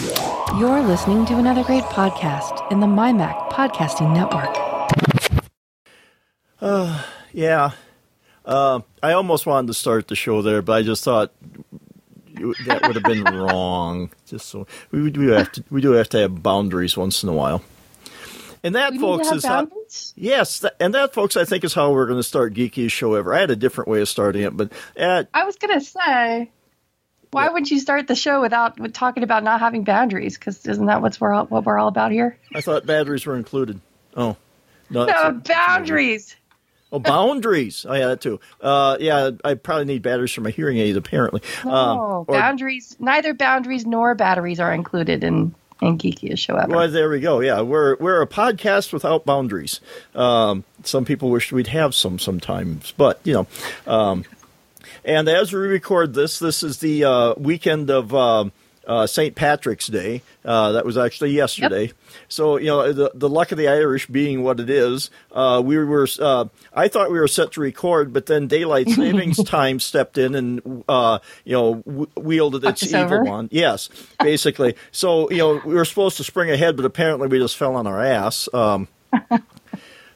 You're listening to another great podcast in the MyMac Podcasting Network. Uh, yeah. Uh, I almost wanted to start the show there, but I just thought that would have been wrong. Just so we do have to, we do have to have boundaries once in a while. And that, We folks, is how, yes, that, and that, folks, I think is how we're going to start geekiest show ever. I had a different way of starting it, but uh, I was gonna say, why would you start the show without with talking about not having boundaries? Because isn't that what's we're all, what we're all about here? I thought batteries were included. Oh, no, No that's a- that's a- boundaries. Oh, boundaries. Oh, yeah, that too. Uh, yeah, I probably need batteries for my hearing aids, apparently. No Um, or- boundaries. Neither boundaries nor batteries are included in in geekiest show ever. Well, there we go. Yeah, we're we're a podcast without boundaries. Um, some people wish we'd have some sometimes, but you know. Um, and as we record this, this is the uh, weekend of um uh, St. Patrick's Day. Uh, that was actually yesterday. So you know the the luck of the Irish being what it is. Uh, we were uh, I thought we were set to record, but then daylight savings time stepped in and uh, you know w- wielded its evil over. wand. Yes, basically. so you know we were supposed to spring ahead, but apparently we just fell on our ass. Um,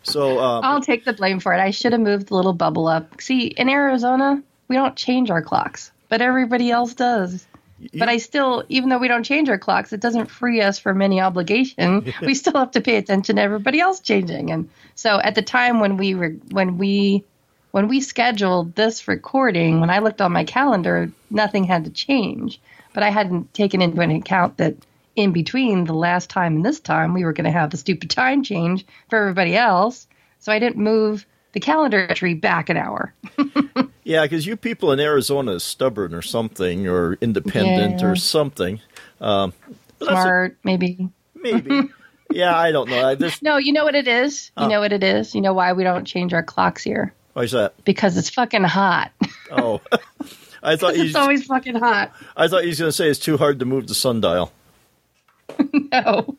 so um, I'll take the blame for it. I should have moved the little bubble up. See, in Arizona, we don't change our clocks, but everybody else does. but I still, even though we don't change our clocks, it doesn't free us from any obligation. we still have to pay attention to everybody else changing. And so, at the time when we were when we when we scheduled this recording, when I looked on my calendar, nothing had to change. But I hadn't taken into account that in between the last time and this time, we were going to have the stupid time change for everybody else. So I didn't move the calendar entry back an hour. Yeah, because you people in Arizona is stubborn or something, or independent Yeah. or something. Um, Smart, maybe. a- maybe. yeah, I don't know. I just No, you know what it is? You know what it is? You know why we don't change our clocks here? why's that? Because it's fucking hot. Oh, I thought it's always fucking hot. I thought you was going to say it's too hard to move the sundial. No.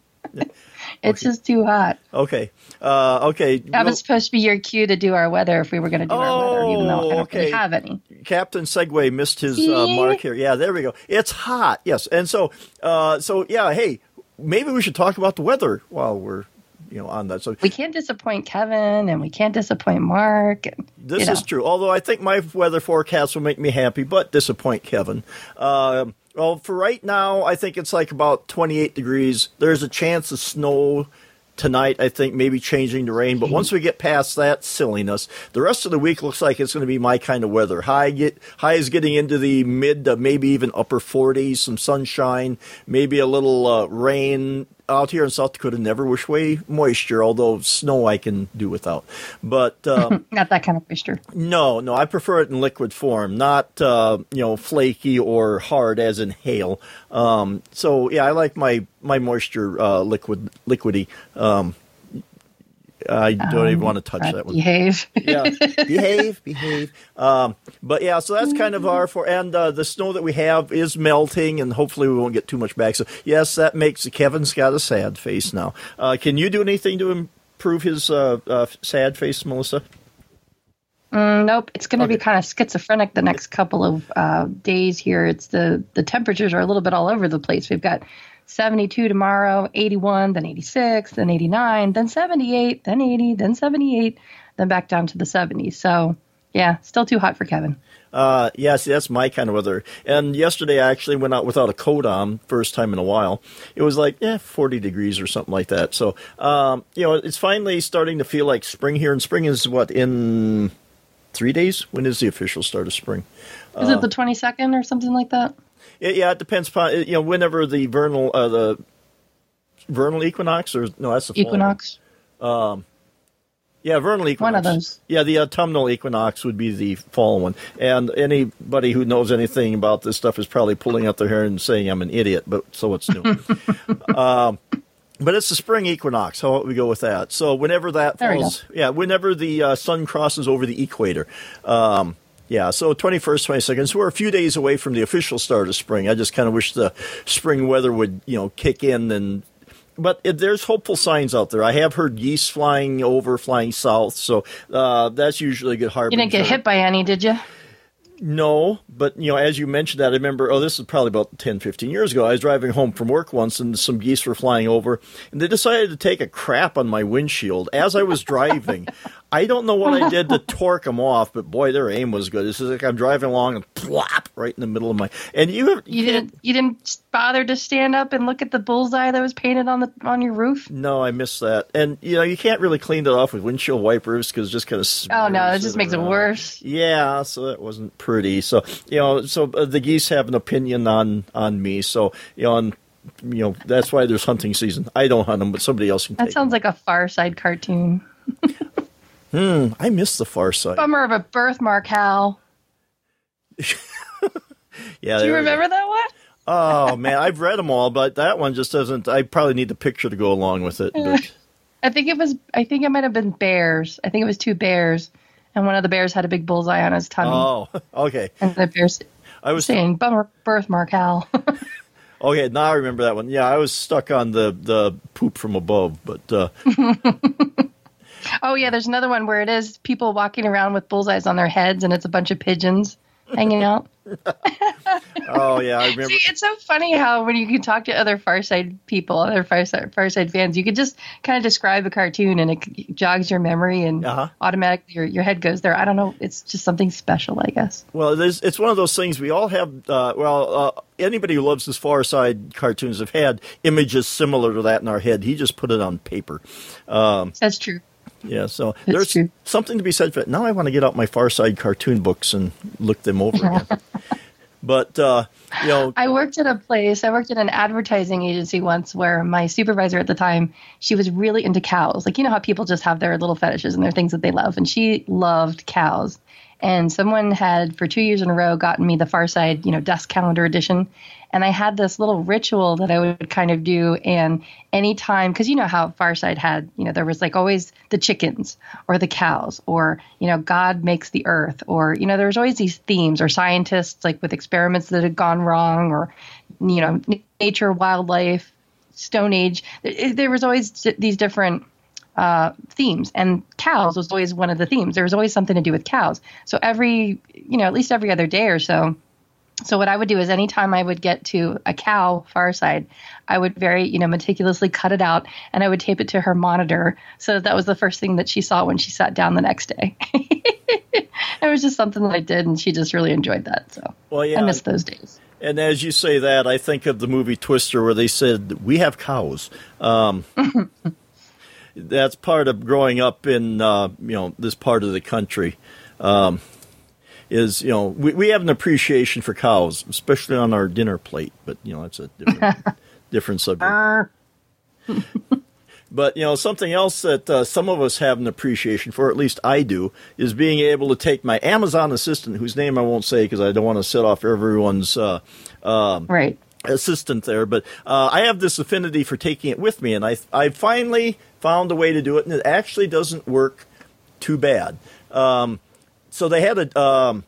It's just too hot. Okay, uh, okay. That Well, was supposed to be your cue to do our weather if we were going to do our weather, even though I don't okay. really have any. Captain Segway missed his uh, mark here. Yeah, there we go. It's hot. Yes, and so, uh, so yeah. Hey, maybe we should talk about the weather while we're, you know, on that. So We can't disappoint Kevin and we can't disappoint Mark. And, This you know. is true. Although I think my weather forecast will make me happy, but disappoint Kevin. Uh, well, for right now, I think it's like about 28 degrees. There's a chance of snow tonight. I think maybe changing to rain. But once we get past that silliness, the rest of the week looks like it's going to be my kind of weather. High get high is getting into the mid to maybe even upper 40s. Some sunshine, maybe a little uh, rain. Out here in South Dakota, never wish away moisture. Although snow, I can do without. But um, Not that kind of moisture. no, no, I prefer it in liquid form, not uh, you know flaky or hard as in hail. Um, so yeah, I like my my moisture uh, liquid liquidy. Um, I don't even want to touch Uh, that one. behave. Yeah, behave, behave. Um, but yeah, so that's kind of our for, and uh, the snow that we have is melting, and hopefully we won't get too much back. So yes, that makes Kevin's got a sad face now. Uh, can you do anything to improve his uh, uh, sad face, Melissa? Mm, nope, it's going to be kind of schizophrenic the next couple of uh, days here. It's the the temperatures are a little bit all over the place. We've got 72 tomorrow, 81, then 86, then 89, then 78, then 80, then 78, then back down to the 70s. So yeah, still too hot for Kevin. Uh, yeah, see, that's my kind of weather. And yesterday I actually went out without a coat on, first time in a while. It was like, yeah, 40 degrees or something like that. So, um, you know, it's finally starting to feel like spring here. And spring is what, in three days? When is the official start of spring? Is it the 22nd or something like that? It, yeah, it depends upon, you know, whenever the vernal, uh, the vernal equinox or, no, that's the fall one. Equinox. Yeah, vernal equinox. One of those. Yeah, the autumnal equinox would be the fall one. And anybody who knows anything about this stuff is probably pulling out their hair and saying I'm an idiot, but so what's new. um, but it's the spring equinox. How about we go with that? So whenever that There falls, yeah, whenever the uh, sun crosses over the equator. Um, yeah, so 21st, 22nd. So we're a few days away from the official start of spring. I just kind of wish the spring weather would, you know, kick in and but there's hopeful signs out there. I have heard geese flying over, flying south, so uh, that's usually a good harbor. You didn't get hit by any, did you? No, but you know, as you mentioned that, I remember. Oh, this is probably about 10, 15 years ago. I was driving home from work once, and some geese were flying over, and they decided to take a crap on my windshield as I was driving. I don't know what I did to torque them off, but boy, their aim was good. This is like I'm driving along and plop right in the middle of my. And you have, you didn't you didn't bother to stand up and look at the bullseye that was painted on the on your roof. No, I missed that. And you know, you can't really clean it off with windshield wipers because it just kind of. Oh no, it just makes around. it worse. Yeah, so that wasn't pretty. So you know, so uh, the geese have an opinion on on me. So you know, and you know that's why there's hunting season. I don't hunt them, but somebody else can. That sounds them. like a Far Side cartoon. Hmm, I miss the Far Side. Bummer of a birthmark, Hal. yeah. Do you remember that one? oh man, I've read them all, but that one just doesn't. I probably need the picture to go along with it. But. I think it was. I think it might have been bears. I think it was two bears, and one of the bears had a big bullseye on his tummy. Oh, okay. And the bears. I was saying, "Bummer birthmark, Hal." okay, now I remember that one. Yeah, I was stuck on the the poop from above, but. Uh, Oh yeah, there's another one where it is people walking around with bullseyes on their heads, and it's a bunch of pigeons hanging out. oh yeah, I remember. See, it's so funny how when you can talk to other Farside people, other Farside, Farside fans, you can just kind of describe a cartoon and it jogs your memory and uh-huh. automatically your, your head goes there. I don't know. It's just something special, I guess. Well, it's one of those things we all have. Uh, well, uh, anybody who loves this Farside cartoons have had images similar to that in our head. He just put it on paper. Um, That's true. Yeah, so That's there's true. something to be said for it. Now I want to get out my Far Side cartoon books and look them over again. but uh, you know, I worked at a place. I worked at an advertising agency once where my supervisor at the time she was really into cows. Like you know how people just have their little fetishes and their things that they love, and she loved cows. And someone had for two years in a row gotten me the Far Side, you know, desk calendar edition, and I had this little ritual that I would kind of do. And anytime, because you know how Far Side had, you know, there was like always the chickens or the cows or, you know, God makes the earth or, you know, there was always these themes or scientists like with experiments that had gone wrong or, you know, nature, wildlife, Stone Age. There was always these different uh, themes, and cows was always one of the themes. There was always something to do with cows. So every, you know, at least every other day or so, so what I would do is anytime I would get to a cow far side, I would very, you know, meticulously cut it out and I would tape it to her monitor. So that was the first thing that she saw when she sat down the next day. it was just something that I did and she just really enjoyed that. So well, yeah, I miss those days. And as you say that, I think of the movie Twister where they said, We have cows. Um, that's part of growing up in, uh, you know, this part of the country. Um, is you know we, we have an appreciation for cows, especially on our dinner plate. But you know that's a different, different subject. but you know something else that uh, some of us have an appreciation for, at least I do, is being able to take my Amazon assistant, whose name I won't say because I don't want to set off everyone's uh, uh, right assistant there. But uh, I have this affinity for taking it with me, and I I finally found a way to do it, and it actually doesn't work too bad. Um, so they had a, um,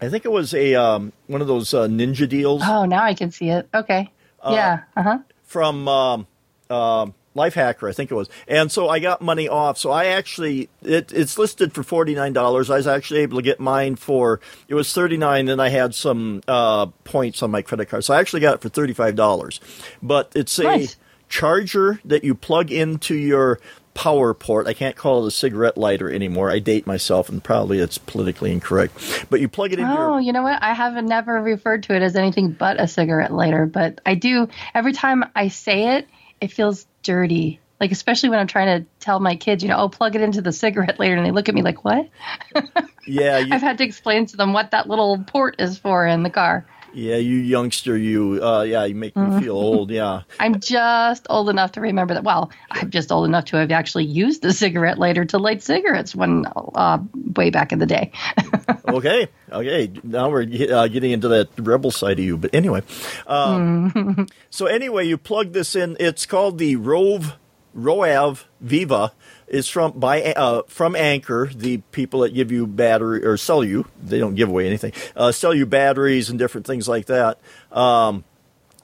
I think it was a um, one of those uh, ninja deals. Oh, now I can see it. Okay. Uh, yeah. Uh huh. From um, uh, Lifehacker, I think it was, and so I got money off. So I actually, it, it's listed for forty nine dollars. I was actually able to get mine for it was thirty nine. Then I had some uh, points on my credit card, so I actually got it for thirty five dollars. But it's a nice. charger that you plug into your power port. I can't call it a cigarette lighter anymore. I date myself, and probably it's politically incorrect. But you plug it in. Oh, your... you know what? I haven't never referred to it as anything but a cigarette lighter, but I do. Every time I say it, it feels dirty. Like especially when I'm trying to tell my kids, you know, oh, plug it into the cigarette lighter, and they look at me like, "What?" Yeah, you... I've had to explain to them what that little port is for in the car. Yeah, you youngster, you. Uh, yeah, you make me mm-hmm. feel old. Yeah. I'm just old enough to remember that. Well, I'm just old enough to have actually used the cigarette lighter to light cigarettes when uh, way back in the day. okay, okay. Now we're uh, getting into that rebel side of you. But anyway, um, so anyway, you plug this in. It's called the Rove Roav Viva is from by uh, from Anker, the people that give you battery or sell you. They don't give away anything. Uh, sell you batteries and different things like that. Um,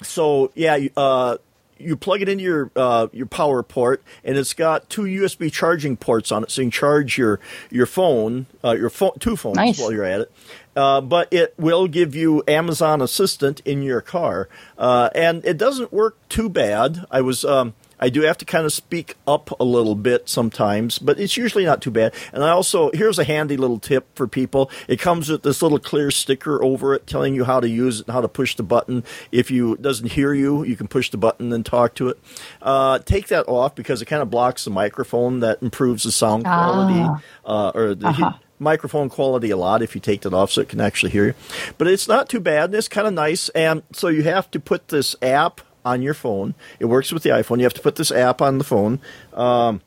so yeah, uh, you plug it into your uh, your power port, and it's got two USB charging ports on it, so you can charge your your phone, uh, your phone, two phones Nice. while you're at it. Uh, but it will give you Amazon Assistant in your car, uh, and it doesn't work too bad. I was. Um, I do have to kind of speak up a little bit sometimes, but it's usually not too bad. And I also, here's a handy little tip for people. It comes with this little clear sticker over it telling you how to use it and how to push the button. If you it doesn't hear you, you can push the button and talk to it. Uh, take that off because it kind of blocks the microphone. That improves the sound quality uh, or the microphone quality a lot if you take that off so it can actually hear you. But it's not too bad and it's kind of nice. And so you have to put this app on your phone. It works with the iPhone. You have to put this app on the phone. Um,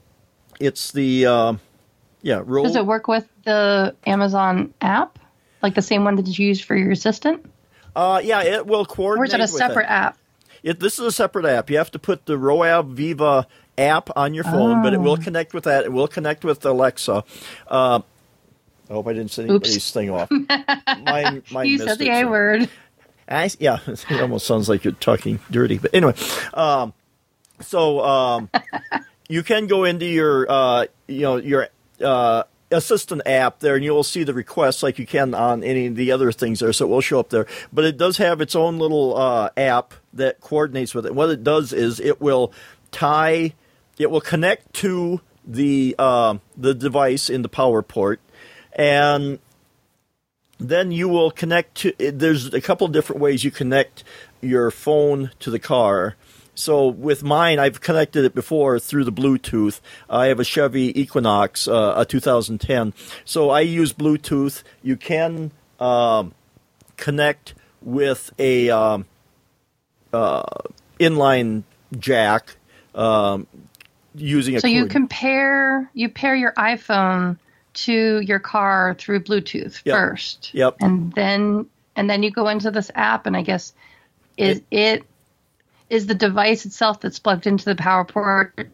it's the, uh, yeah, roll. Does it work with the Amazon app? Like the same one that you use for your assistant? Uh, yeah, it will coordinate. Or is it a separate app? It, this is a separate app. You have to put the Roav Viva app on your phone, but it Oh. will connect with that. It will connect with Alexa. Uh, I hope I didn't set anybody's thing off. Mine, mine You said the A word. I, yeah, it almost sounds like you're talking dirty. But anyway, um, so um, you can go into your, uh, you know, your uh, assistant app there, and you will see the requests like you can on any of the other things there. So it will show up there. But it does have its own little uh, app that coordinates with it. What it does is it will tie, it will connect to the uh, the device in the power port, and then you will connect to there's a couple different ways you connect your phone to the car. So with mine i've connected it before through the bluetooth. I have a chevy equinox uh, a 2010 so i use bluetooth. You can um, connect with a um, uh, inline jack um, using a So you compare you pair your iPhone to your car through Bluetooth Yep. first. Yep. And then and then you go into this app and I guess is it is the device itself that's plugged into the power port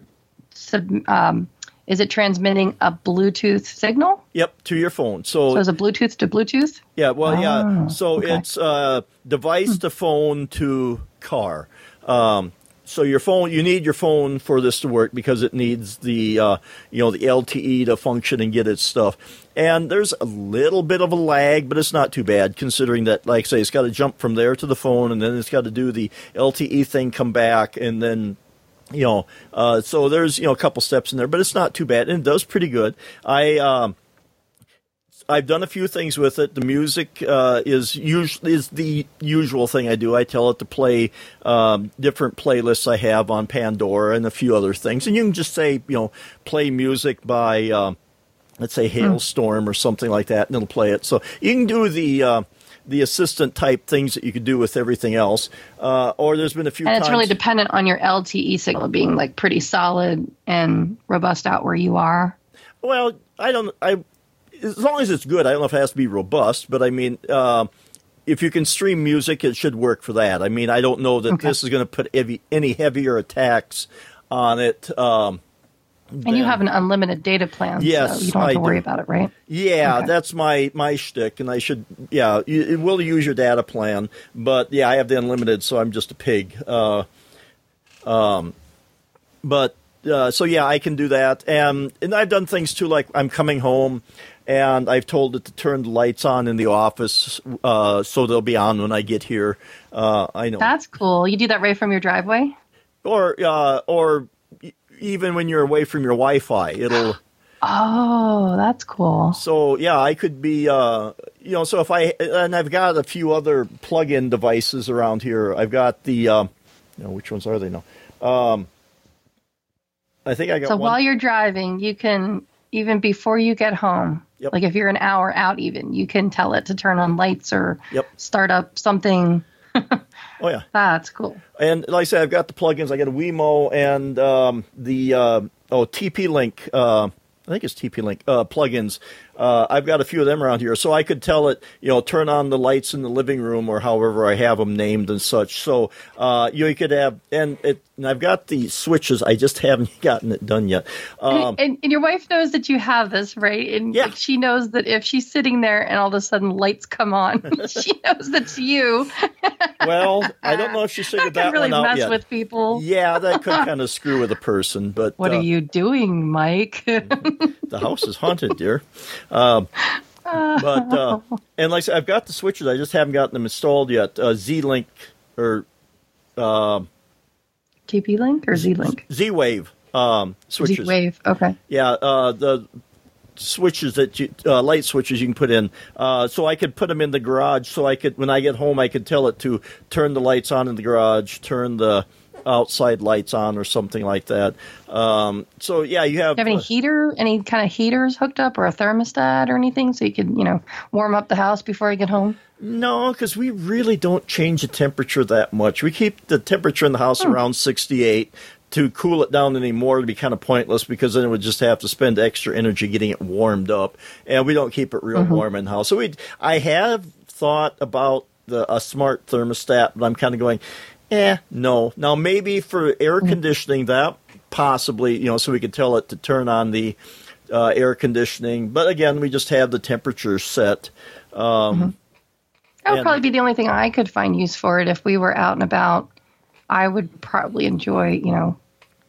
sub, um, is it transmitting a Bluetooth signal? yep to your phone so So is it Bluetooth to Bluetooth? Yeah, well, yeah. Oh, So okay. it's uh, device to phone to car. Um, so your phone, you need your phone for this to work because it needs the uh, you know the LTE to function and get its stuff. And there's a little bit of a lag, but it's not too bad considering that, like I say, it's got to jump from there to the phone, and then it's got to do the LTE thing, come back, and then you know, uh, so there's you know a couple steps in there, but it's not too bad, and it does pretty good. I um, I've done a few things with it. The music uh, is us- is the usual thing I do. I tell it to play um, different playlists I have on Pandora and a few other things, and you can just say you know play music by um, let's say Halestorm or something like that, and it'll play it. So you can do the uh, the assistant type things that you could do with everything else. Uh, or there's been a few And times it's really dependent on your LTE signal being like pretty solid and robust out where you are. Well, I don't. I as long as it's good. I don't know if it has to be robust, but I mean, uh, if you can stream music, it should work for that. I mean, I don't know that Okay. this is going to put heavy, any heavier attacks on it. Um, And you have an unlimited data plan, Yes, so you don't have I to worry do. about it, right? yeah, Okay. that's my my shtick, and I should. Yeah, you, it will use your data plan, but yeah, I have the unlimited, so I'm just a pig. Uh, um, but uh, so yeah, I can do that, and and I've done things too, like I'm coming home, and I've told it to turn the lights on in the office, uh, so they'll be on when I get here. Uh, I know, That's cool. You do that right from your driveway? or uh, or even when you're away from your Wi-Fi, it'll. Oh, that's cool. So yeah, I could be, uh, you know, so if I and I've got a few other plug-in devices around here. I've got the, um, you know, which ones are they now? Um, I think I got So one. while you're driving, you can even before you get home, Yep. like if you're an hour out, even you can tell it to turn on lights or Yep. start up something. oh yeah, That's cool. and like I said, I've got the plugins. I got a Wemo and um, the uh, oh TP Link. Uh, I think it's TP Link uh, plugins. Uh, I've got a few of them around here, so I could tell it, you know, turn on the lights in the living room or however I have them named and such. So uh, you could have, and it, and I've got the switches. I just haven't gotten it done yet. Um, and, and, and, your wife knows that you have this, right? And yeah. she knows that if she's sitting there and all of a sudden lights come on, she knows that's you. well, I don't know if she figured that, that really one out mess yet. with people. Yeah, that could kind of screw with a person. But what uh, are you doing, Mike? the house is haunted, dear. Um, but uh, and like I said, I've got the switches. I just haven't gotten them installed yet. Uh, Z Link or uh, TP Link or Z Link? Z Wave um, switches. Z Wave. Okay. Yeah, uh, the switches that you uh, light switches you can put in. Uh, so I could put them in the garage. So I could when I get home, I could tell it to turn the lights on in the garage, turn the outside lights on or something like that. Um, so yeah, you have, you have any uh, heater, any kind of heaters hooked up, or a thermostat or anything, so you could you know warm up the house before you get home. No, because we really don't change the temperature that much. We keep the temperature in the house Hmm. around 68. To cool it down anymore would be kind of pointless because then it would just have to spend extra energy getting it warmed up, and we don't keep it real Mm-hmm. warm in the house. So we, I have thought about the a smart thermostat, but I'm kind of going, eh, no. Now maybe for air Mm-hmm. conditioning, that possibly, you know, so we could tell it to turn on the uh, air conditioning. But again, we just have the temperature set. Um, That would And- probably be the only thing I could find use for it if we were out and about. I would probably enjoy, you know,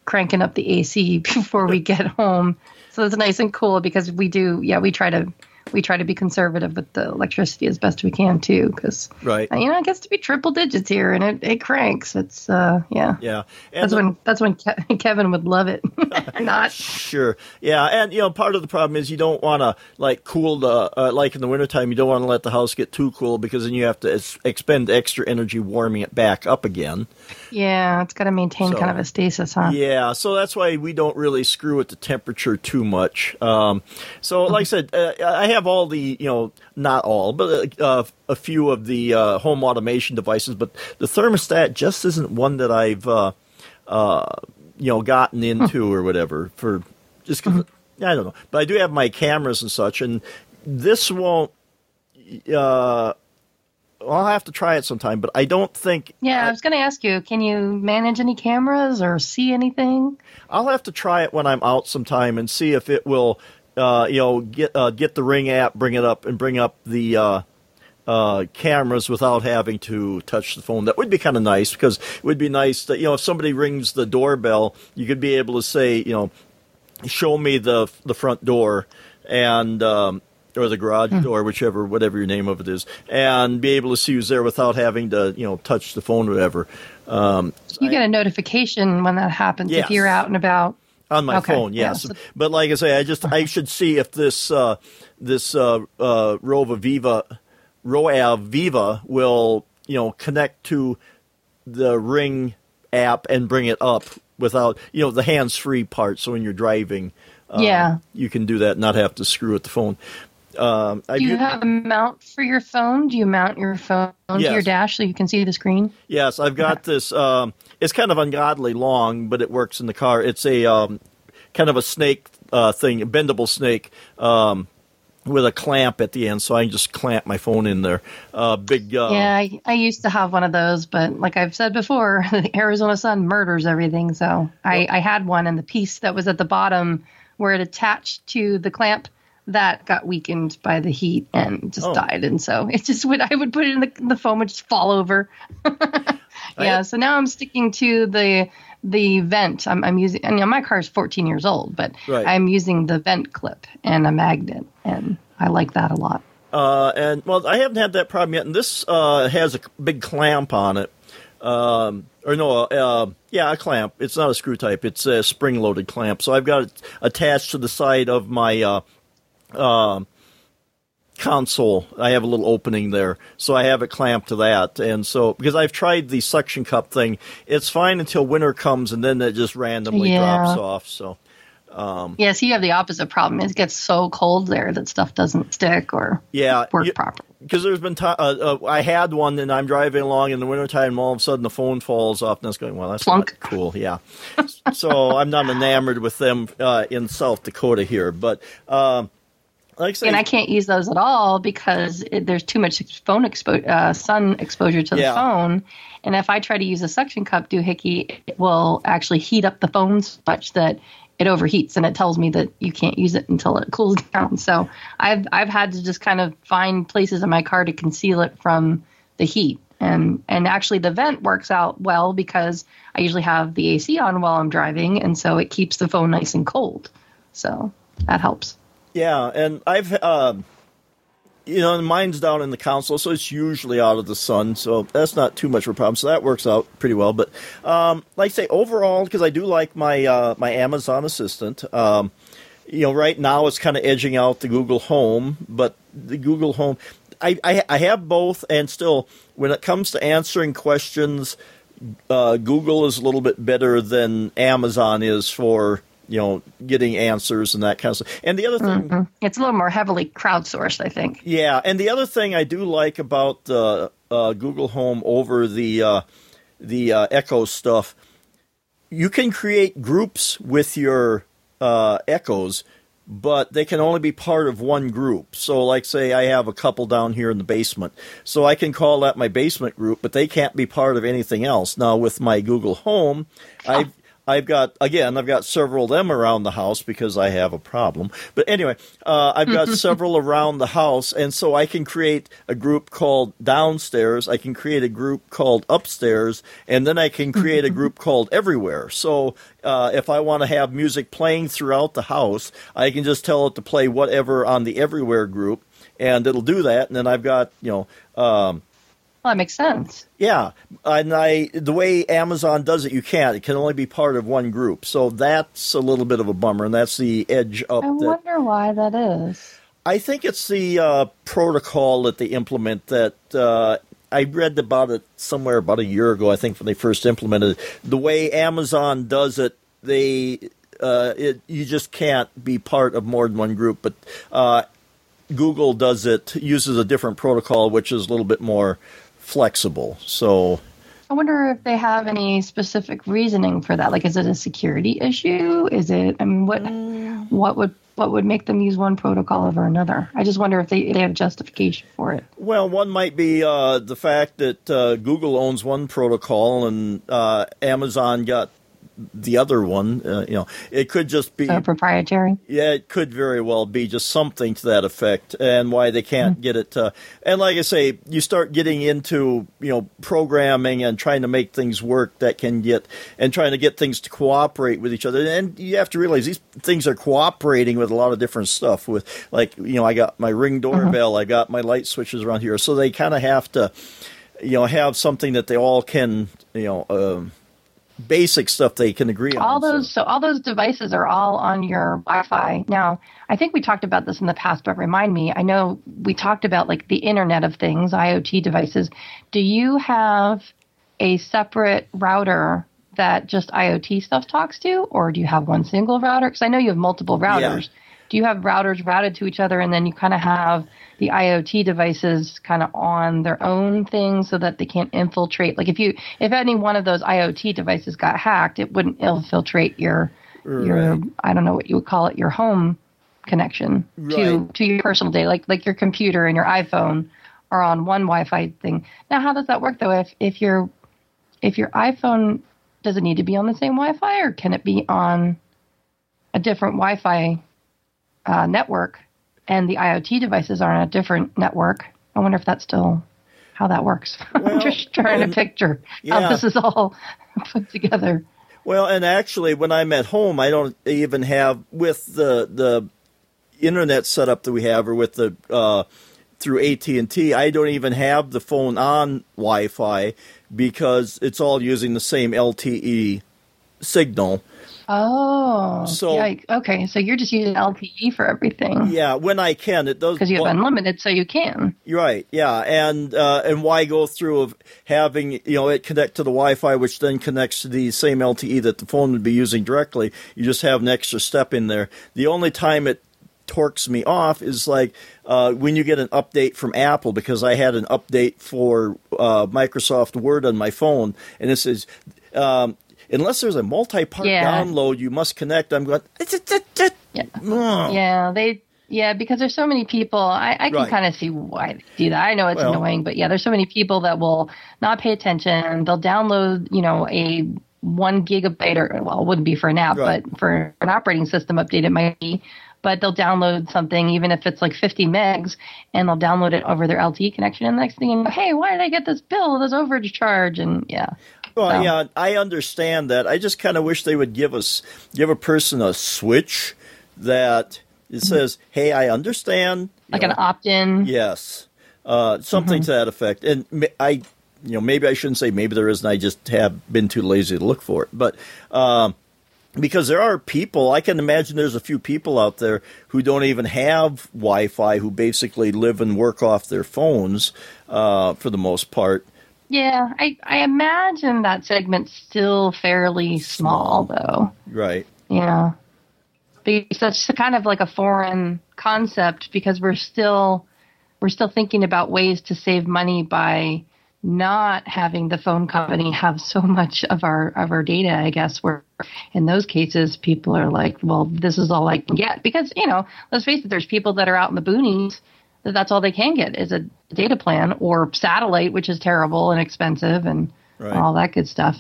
cranking up the AC before we get home, so it's nice and cool. Because we do, yeah, we try to we try to be conservative with the electricity as best we can too. Because Right. you know, it gets to be triple digits here, and it, it cranks. It's uh, yeah, Yeah, and That's the- when that's when Ke- Kevin would love it. Not Sure. Yeah, and you know, part of the problem is you don't want to like cool the uh, like in the wintertime, you don't want to let the house get too cool because then you have to ex- expend extra energy warming it back up again. Yeah, it's got to maintain So- kind of a stasis, huh? Yeah, so that's why we don't really screw with the temperature too much. Um, so, like I said, uh, I have all the, you know, not all, but uh, a few of the uh, home automation devices, but the thermostat just isn't one that I've, uh, uh, you know, gotten into or whatever for just 'cause- I don't know. But I do have my cameras and such, and this won't. Uh, I'll have to try it sometime, but I don't think Yeah, I was going to ask you, can you manage any cameras or see anything? I'll have to try it when I'm out sometime and see if it will, uh, you know, get uh, get the Ring app, bring it up, and bring up the uh, uh, cameras without having to touch the phone. That would be kind of nice because it would be nice that you know if somebody rings the doorbell, you could be able to say, you know, show me the the front door and. Um, or the garage door, whichever, whatever your name of it is, and be able to see who's there without having to, you know, touch the phone or whatever. Um, You get a notification when that happens Yes. if you're out and about. on my Okay, phone, yes. so- but like I say, I just I should see if this uh, this uh, uh, Rova Viva Roav Viva will you know connect to the Ring app and bring it up without you know the hands free part. So when you're driving, uh, Yeah. you can do that, and not have to screw with the phone. Um, Do you have a mount for your phone? Do you mount your phone to your dash so you can see the screen? Yes, I've got this. Um, it's kind of ungodly long, but it works in the car. It's a um, kind of a snake uh, thing, a bendable snake um, with a clamp at the end, so I can just clamp my phone in there. Uh, big. Uh, yeah, I, I used to have one of those, but like I've said before, the Arizona sun murders everything. So I, I had one, and the piece that was at the bottom where it attached to the clamp that got weakened by the heat and just Oh. died. And so it just would I would put it in the the foam would just fall over. yeah, I- so now I'm sticking to the the vent. I'm, I'm using, and you know, my car is 14 years old, but Right. I'm using the vent clip and a magnet, and I like that a lot. Uh, and well, I haven't had that problem yet. And this uh, has a big clamp on it, um, or no, uh, yeah, a clamp. It's not a screw type; it's a spring-loaded clamp. So I've got it attached to the side of my uh, um console. I have a little opening there, so I have it clamped to that. And so because I've tried the suction cup thing, it's fine until winter comes, and then it just randomly Yeah. drops off. So. Yes, you have the opposite problem. It gets so cold there that stuff doesn't stick or Yeah, work you- properly. because there's been time uh, uh, I had one and I'm driving along in the wintertime and all of a sudden the phone falls off and I was going well that's Plunk. not cool yeah so I'm not enamored with them uh, in South Dakota here but um, like I say, and I can't use those at all because it, there's too much phone expo- uh, sun exposure to the Yeah. phone. And if I try to use a suction cup doohickey, it will actually heat up the phone so much that it overheats, and it tells me that you can't use it until it cools down. So I've I've had to just kind of find places in my car to conceal it from the heat. And and actually the vent works out well because I usually have the AC on while I'm driving, and so it keeps the phone nice and cold. So that helps. Yeah, and I've, um, you know, mine's down in the console, so it's usually out of the sun, so that's not too much of a problem. So that works out pretty well. But um, like I say, overall, because I do like my uh, my Amazon Assistant. Um, you know, right now it's kind of edging out the Google Home, but the Google Home, I, I, I have both, and still, when it comes to answering questions, uh, Google is a little bit better than Amazon is for you know getting answers and that kind of stuff. And the other thing, It's a little more heavily crowdsourced, I think. yeah, and the other thing I do like about uh, uh, Google Home over the uh, the uh, Echo stuff, you can create groups with your uh, Echoes, but they can only be part of one group. So, like, say I have a couple down here in the basement, so I can call that my basement group, but they can't be part of anything else. Now, with my Google Home, I've I've got again, I've got several of them around the house because I have a problem. But anyway, uh, I've got several around the house, and so I can create a group called downstairs. I can create a group called upstairs, and then I can create a group called everywhere. So uh, if I want to have music playing throughout the house, I can just tell it to play whatever on the everywhere group, and it'll do that. And then I've got you know. Um, That makes sense. yeah, and I the way Amazon does it, you can't. It can only be part of one group, so that's a little bit of a bummer, and that's the edge up. I that wonder why that is. I think it's the uh, protocol that they implement. That uh, I read about it somewhere about a year ago. I think when they first implemented it. the way Amazon does it, they uh, it you just can't be part of more than one group, but. Uh, Google does it uses a different protocol, which is a little bit more flexible. So I wonder if they have any specific reasoning for that. Like, is it a security issue? Is it? I mean, what what would what would make them use one protocol over another? I just wonder if they, if they have justification for it. Well, one might be uh, the fact that uh, Google owns one protocol and uh, Amazon got the other one. Uh, you know, it could just be. So proprietary. Yeah, it could very well be just something to that effect, and why they can't get it. Uh, and like I say, you start getting into you know programming and trying to make things work that can get and trying to get things to cooperate with each other. And you have to realize these things are cooperating with a lot of different stuff. With like you know, I got my ring doorbell, I got my light switches around here, so they kind of have to you know have something that they all can you know. Um, basic stuff they can agree on. all those so all those devices are all on your wi-fi. Now i think we talked about this in the past but remind me i know we talked about like the internet of things iot devices. Do you have a separate router that just iot stuff talks to or do you have one single router? Because i know you have multiple routers. do you have routers routed to each other and then you kind of have the IoT devices kind of on their own thing so that they can't infiltrate? Like if you if any one of those IoT devices got hacked, it wouldn't infiltrate your your I don't know what you would call it your home connection to to your personal data, like like your computer and your iPhone are on one Wi-Fi thing. Now, how does that work though? If if your if your iPhone does it need to be on the same Wi-Fi or can it be on a different Wi-Fi uh, network and the IoT devices are on a different network. I wonder if that's still how that works. Well, I'm just trying and- to picture yeah. how this is all put together. Well, and actually, when I'm at home, I don't even have with the the internet setup that we have, or with the uh, through AT and T. I don't even have the phone on Wi-Fi because it's all using the same LTE signal. Oh, So- yikes. okay. So you're just using LTE for everything Yeah, when I can, it does. because you have well, unlimited, so you can. Right. Yeah, and uh, and why go through of having you know it connect to the Wi-Fi, which then connects to the same LTE that the phone would be using directly. You just have an extra step in there. The only time it torques me off is like uh, when you get an update from Apple because I had an update for uh, Microsoft Word on my phone, and it says. Um, Unless there's a multi-part Yeah. download, you must connect. I'm going. Yeah. Yeah, they Yeah, because there's so many people. I, I can Right. kind of see why they do that. I know it's Well- annoying, but yeah, there's so many people that will not pay attention. They'll download, you know, a one gigabyte or well, it wouldn't be for an app, Right. but for an operating system update, it might be. But they'll download something, even if it's like 50 megs, and they'll download it over their LTE connection. And the next thing you know, hey, why did I get this bill? This overage charge, and yeah. Well, So- yeah, I understand that. I just kind of wish they would give us give a person a switch that it says, "Hey, I understand." Like know, an opt-in. Yes, uh, something Mm-hmm. to that effect. And I, you know, maybe I shouldn't say maybe there isn't. I just have been too lazy to look for it. But um, because there are people, I can imagine there's a few people out there who don't even have Wi-Fi, who basically live and work off their phones uh, for the most part. Yeah, I, I imagine that segment's still fairly small, though. Right. Yeah. Because that's kind of like a foreign concept because we're still we're still thinking about ways to save money by not having the phone company have so much of our of our data, I guess, where in those cases people are like, Well, this is all I can get because, you know, let's face it, there's people that are out in the boonies that that's all they can get is a data plan or satellite, which is terrible and expensive and Right. all that good stuff.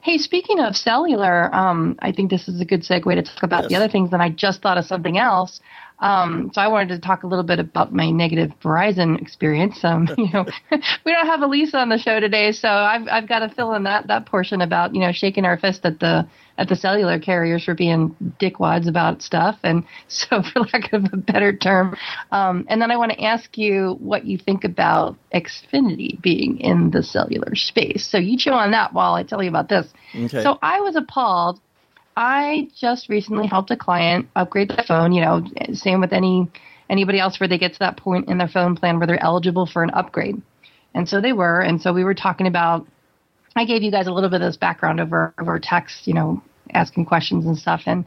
Hey, speaking of cellular, um, I think this is a good segue to talk about the other things. And I just thought of something else. Um, so I wanted to talk a little bit about my negative Verizon experience. Um, you know, we don't have Elisa on the show today, so I've I've got to fill in that that portion about you know shaking our fist at the at the cellular carriers for being dickwads about stuff. And so, for lack of a better term, um, and then I want to ask you what you think about Xfinity being in the cellular space. So you chew on that while I tell you about this. Okay. So I was appalled. I just recently helped a client upgrade their phone. You know, same with any anybody else where they get to that point in their phone plan where they're eligible for an upgrade. And so they were. And so we were talking about. I gave you guys a little bit of this background over over text. You know, asking questions and stuff. And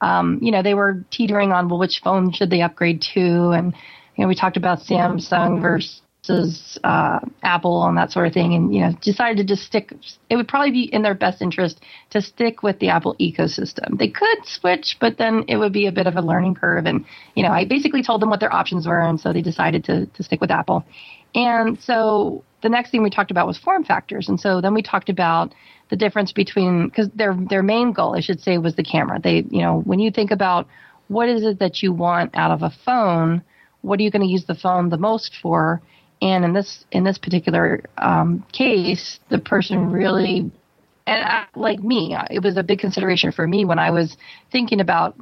um, you know, they were teetering on well, which phone should they upgrade to? And you know, we talked about Samsung versus uh, Apple and that sort of thing, and you know, decided to just stick. It would probably be in their best interest to stick with the Apple ecosystem. They could switch, but then it would be a bit of a learning curve. And you know, I basically told them what their options were, and so they decided to to stick with Apple. And so the next thing we talked about was form factors, and so then we talked about the difference between because their their main goal, I should say, was the camera. They, you know, when you think about what is it that you want out of a phone, what are you going to use the phone the most for? And in this in this particular um, case, the person really, and I, like me, it was a big consideration for me when I was thinking about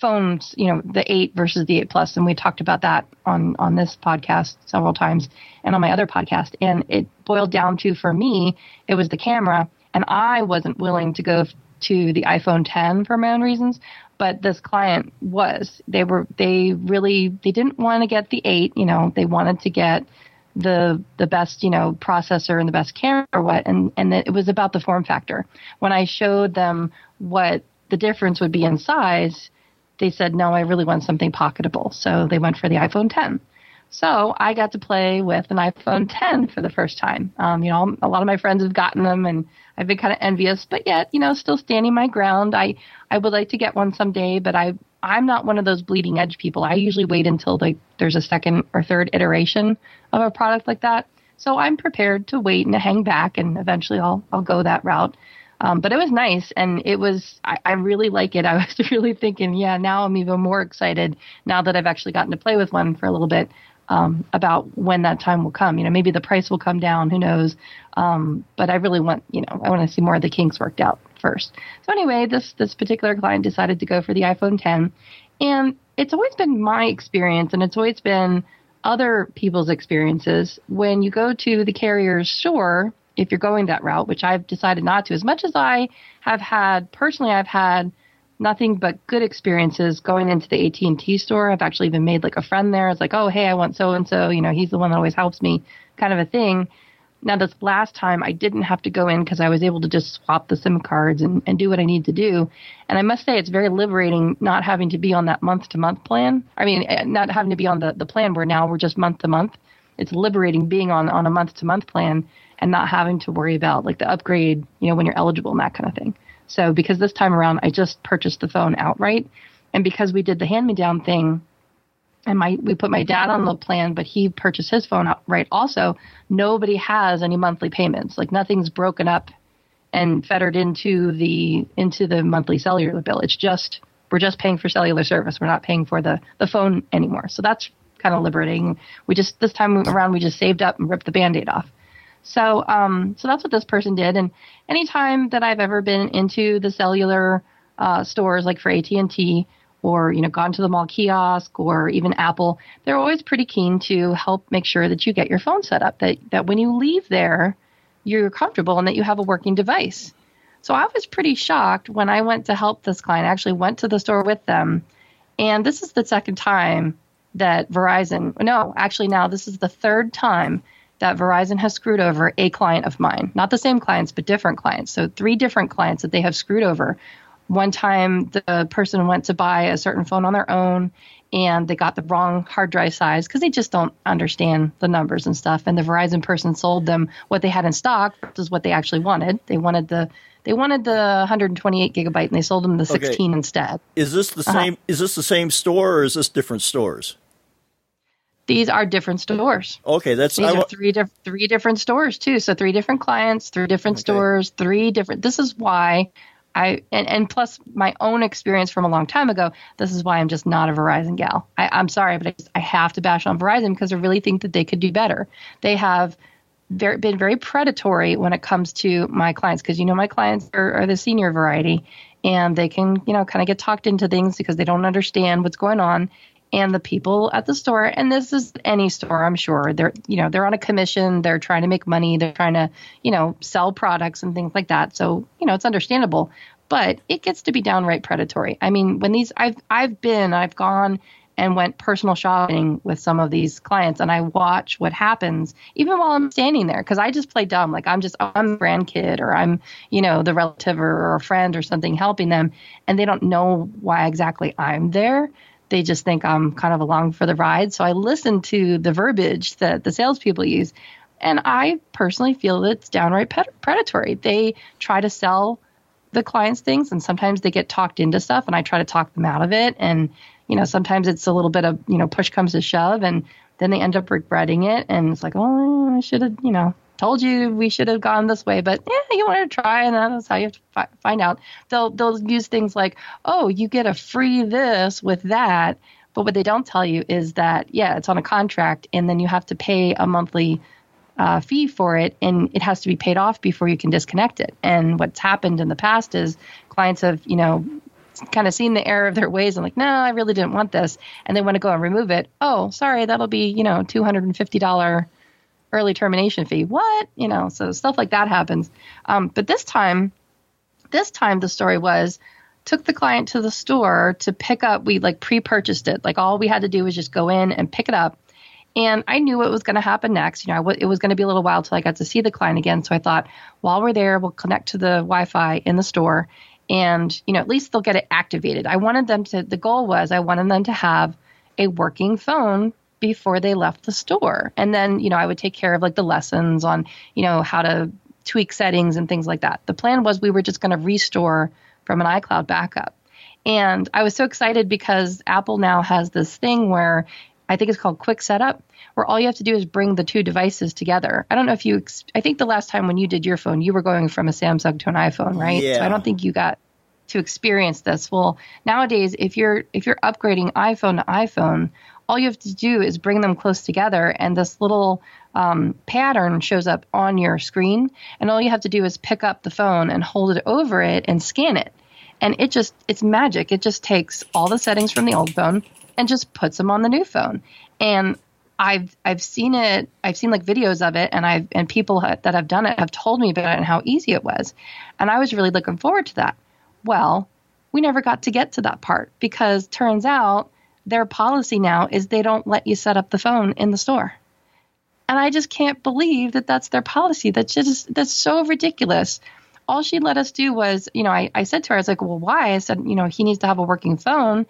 phones. You know, the eight versus the eight plus, and we talked about that on on this podcast several times, and on my other podcast. And it boiled down to for me, it was the camera, and I wasn't willing to go to the iPhone 10 for my own reasons but this client was they were they really they didn't want to get the 8 you know they wanted to get the the best you know processor and the best camera or what and and it was about the form factor when i showed them what the difference would be in size they said no i really want something pocketable so they went for the iphone 10 so I got to play with an iPhone 10 for the first time. Um, you know, a lot of my friends have gotten them, and I've been kind of envious, but yet, you know, still standing my ground. I I would like to get one someday, but I I'm not one of those bleeding edge people. I usually wait until there's a second or third iteration of a product like that. So I'm prepared to wait and to hang back, and eventually I'll I'll go that route. Um, but it was nice, and it was I, I really like it. I was really thinking, yeah, now I'm even more excited now that I've actually gotten to play with one for a little bit um, about when that time will come. You know, maybe the price will come down. Who knows? Um, but I really want, you know, I want to see more of the kinks worked out first. So anyway, this this particular client decided to go for the iPhone 10, and it's always been my experience, and it's always been other people's experiences when you go to the carrier's store. If you're going that route, which I've decided not to, as much as I have had personally, I've had nothing but good experiences going into the AT&T store. I've actually even made like a friend there. It's like, oh, hey, I want so and so. You know, he's the one that always helps me, kind of a thing. Now, this last time, I didn't have to go in because I was able to just swap the SIM cards and, and do what I need to do. And I must say, it's very liberating not having to be on that month to month plan. I mean, eh, not having to be on the, the plan where now we're just month to month. It's liberating being on, on a month to month plan and not having to worry about like the upgrade, you know, when you're eligible and that kind of thing. So because this time around I just purchased the phone outright, and because we did the hand me down thing, and my we put my dad on the plan, but he purchased his phone outright. Also, nobody has any monthly payments. Like nothing's broken up and fettered into the into the monthly cellular bill. It's just we're just paying for cellular service. We're not paying for the the phone anymore. So that's kind of liberating. We just this time around we just saved up and ripped the band-aid off. So um so that's what this person did. And anytime that I've ever been into the cellular uh, stores like for AT and T or you know gone to the mall kiosk or even Apple, they're always pretty keen to help make sure that you get your phone set up. That that when you leave there, you're comfortable and that you have a working device. So I was pretty shocked when I went to help this client. I actually went to the store with them. And this is the second time that Verizon, no, actually now this is the third time that Verizon has screwed over a client of mine. Not the same clients, but different clients. So three different clients that they have screwed over. One time the person went to buy a certain phone on their own and they got the wrong hard drive size because they just don't understand the numbers and stuff. And the Verizon person sold them what they had in stock versus what they actually wanted. They wanted the they wanted the 128 gigabyte and they sold them the 16 okay. instead. Is this the uh-huh. same? Is this the same store or is this different stores? These are different stores. Okay, that's these are three different three different stores too. So three different clients, three different okay. stores, three different. This is why I and, and plus my own experience from a long time ago. This is why I'm just not a Verizon gal. I, am sorry, but I, just, I have to bash on Verizon because I really think that they could do better. They have very, been very predatory when it comes to my clients because you know my clients are, are the senior variety and they can you know kind of get talked into things because they don't understand what's going on and the people at the store. And this is any store i'm sure. They're you know they're on a commission. They're trying to make money. They're trying to you know sell products and things like that. So you know it's understandable. But it gets to be downright predatory. I mean when these i've i've been i've gone and went personal shopping with some of these clients and i watch what happens even while i'm standing there because i just play dumb. Like i'm just i'm a grandkid or i'm you know the relative or, or a friend or something helping them and they don't know why exactly i'm there they just think I'm kind of along for the ride. So I listen to the verbiage that the salespeople use, and I personally feel that it's downright predatory. They try to sell the clients things, and sometimes they get talked into stuff, and I try to talk them out of it. And you know, sometimes it's a little bit of you know push comes to shove, and then they end up regretting it, and it's like, oh, I should have, you know, told you we should have gone this way, but yeah, you wanted to try, and that's how you have to fi- find out. They'll they'll use things like, oh, you get a free this with that, but what they don't tell you is that yeah, it's on a contract, and then you have to pay a monthly uh, fee for it, and it has to be paid off before you can disconnect it. And what's happened in the past is clients have you know kind of seen the error of their ways and like, no, I really didn't want this, and they want to go and remove it. Oh, sorry, that'll be you know two hundred and fifty dollar early termination fee. What? You know, so stuff like that happens. Um, but this time, this time the story was took the client to the store to pick up. We like pre-purchased it. Like all we had to do was just go in and pick it up. And I knew what was going to happen next. You know, it was going to be a little while till I got to see the client again. So I thought, while we're there, we'll connect to the Wi-Fi in the store, and you know, at least they'll get it activated. I wanted them to. The goal was I wanted them to have a working phone before they left the store. And then, you know, I would take care of like the lessons on, you know, how to tweak settings and things like that. The plan was we were just going to restore from an iCloud backup. And I was so excited because Apple now has this thing where I think it's called Quick Setup, where all you have to do is bring the two devices together. I don't know if you, I think the last time when you did your phone, you were going from a Samsung to an iPhone, right? Yeah. So I don't think you got to experience this. Well, nowadays, if you're if you're upgrading iPhone to iPhone, all you have to do is bring them close together, and this little um, pattern shows up on your screen. And all you have to do is pick up the phone and hold it over it and scan it. And it just, it's magic. It just takes all the settings from the old phone and just puts them on the new phone. And I've I've seen it. I've seen like videos of it, and I've and people that have done it have told me about it and how easy it was, and I was really looking forward to that. Well, we never got to get to that part because turns out their policy now is they don't let you set up the phone in the store. And I just can't believe that that's their policy. That's just that's so ridiculous. All she let us do was, you know, I, I said to her, I was like, well, why? I said, you know, he needs to have a working phone.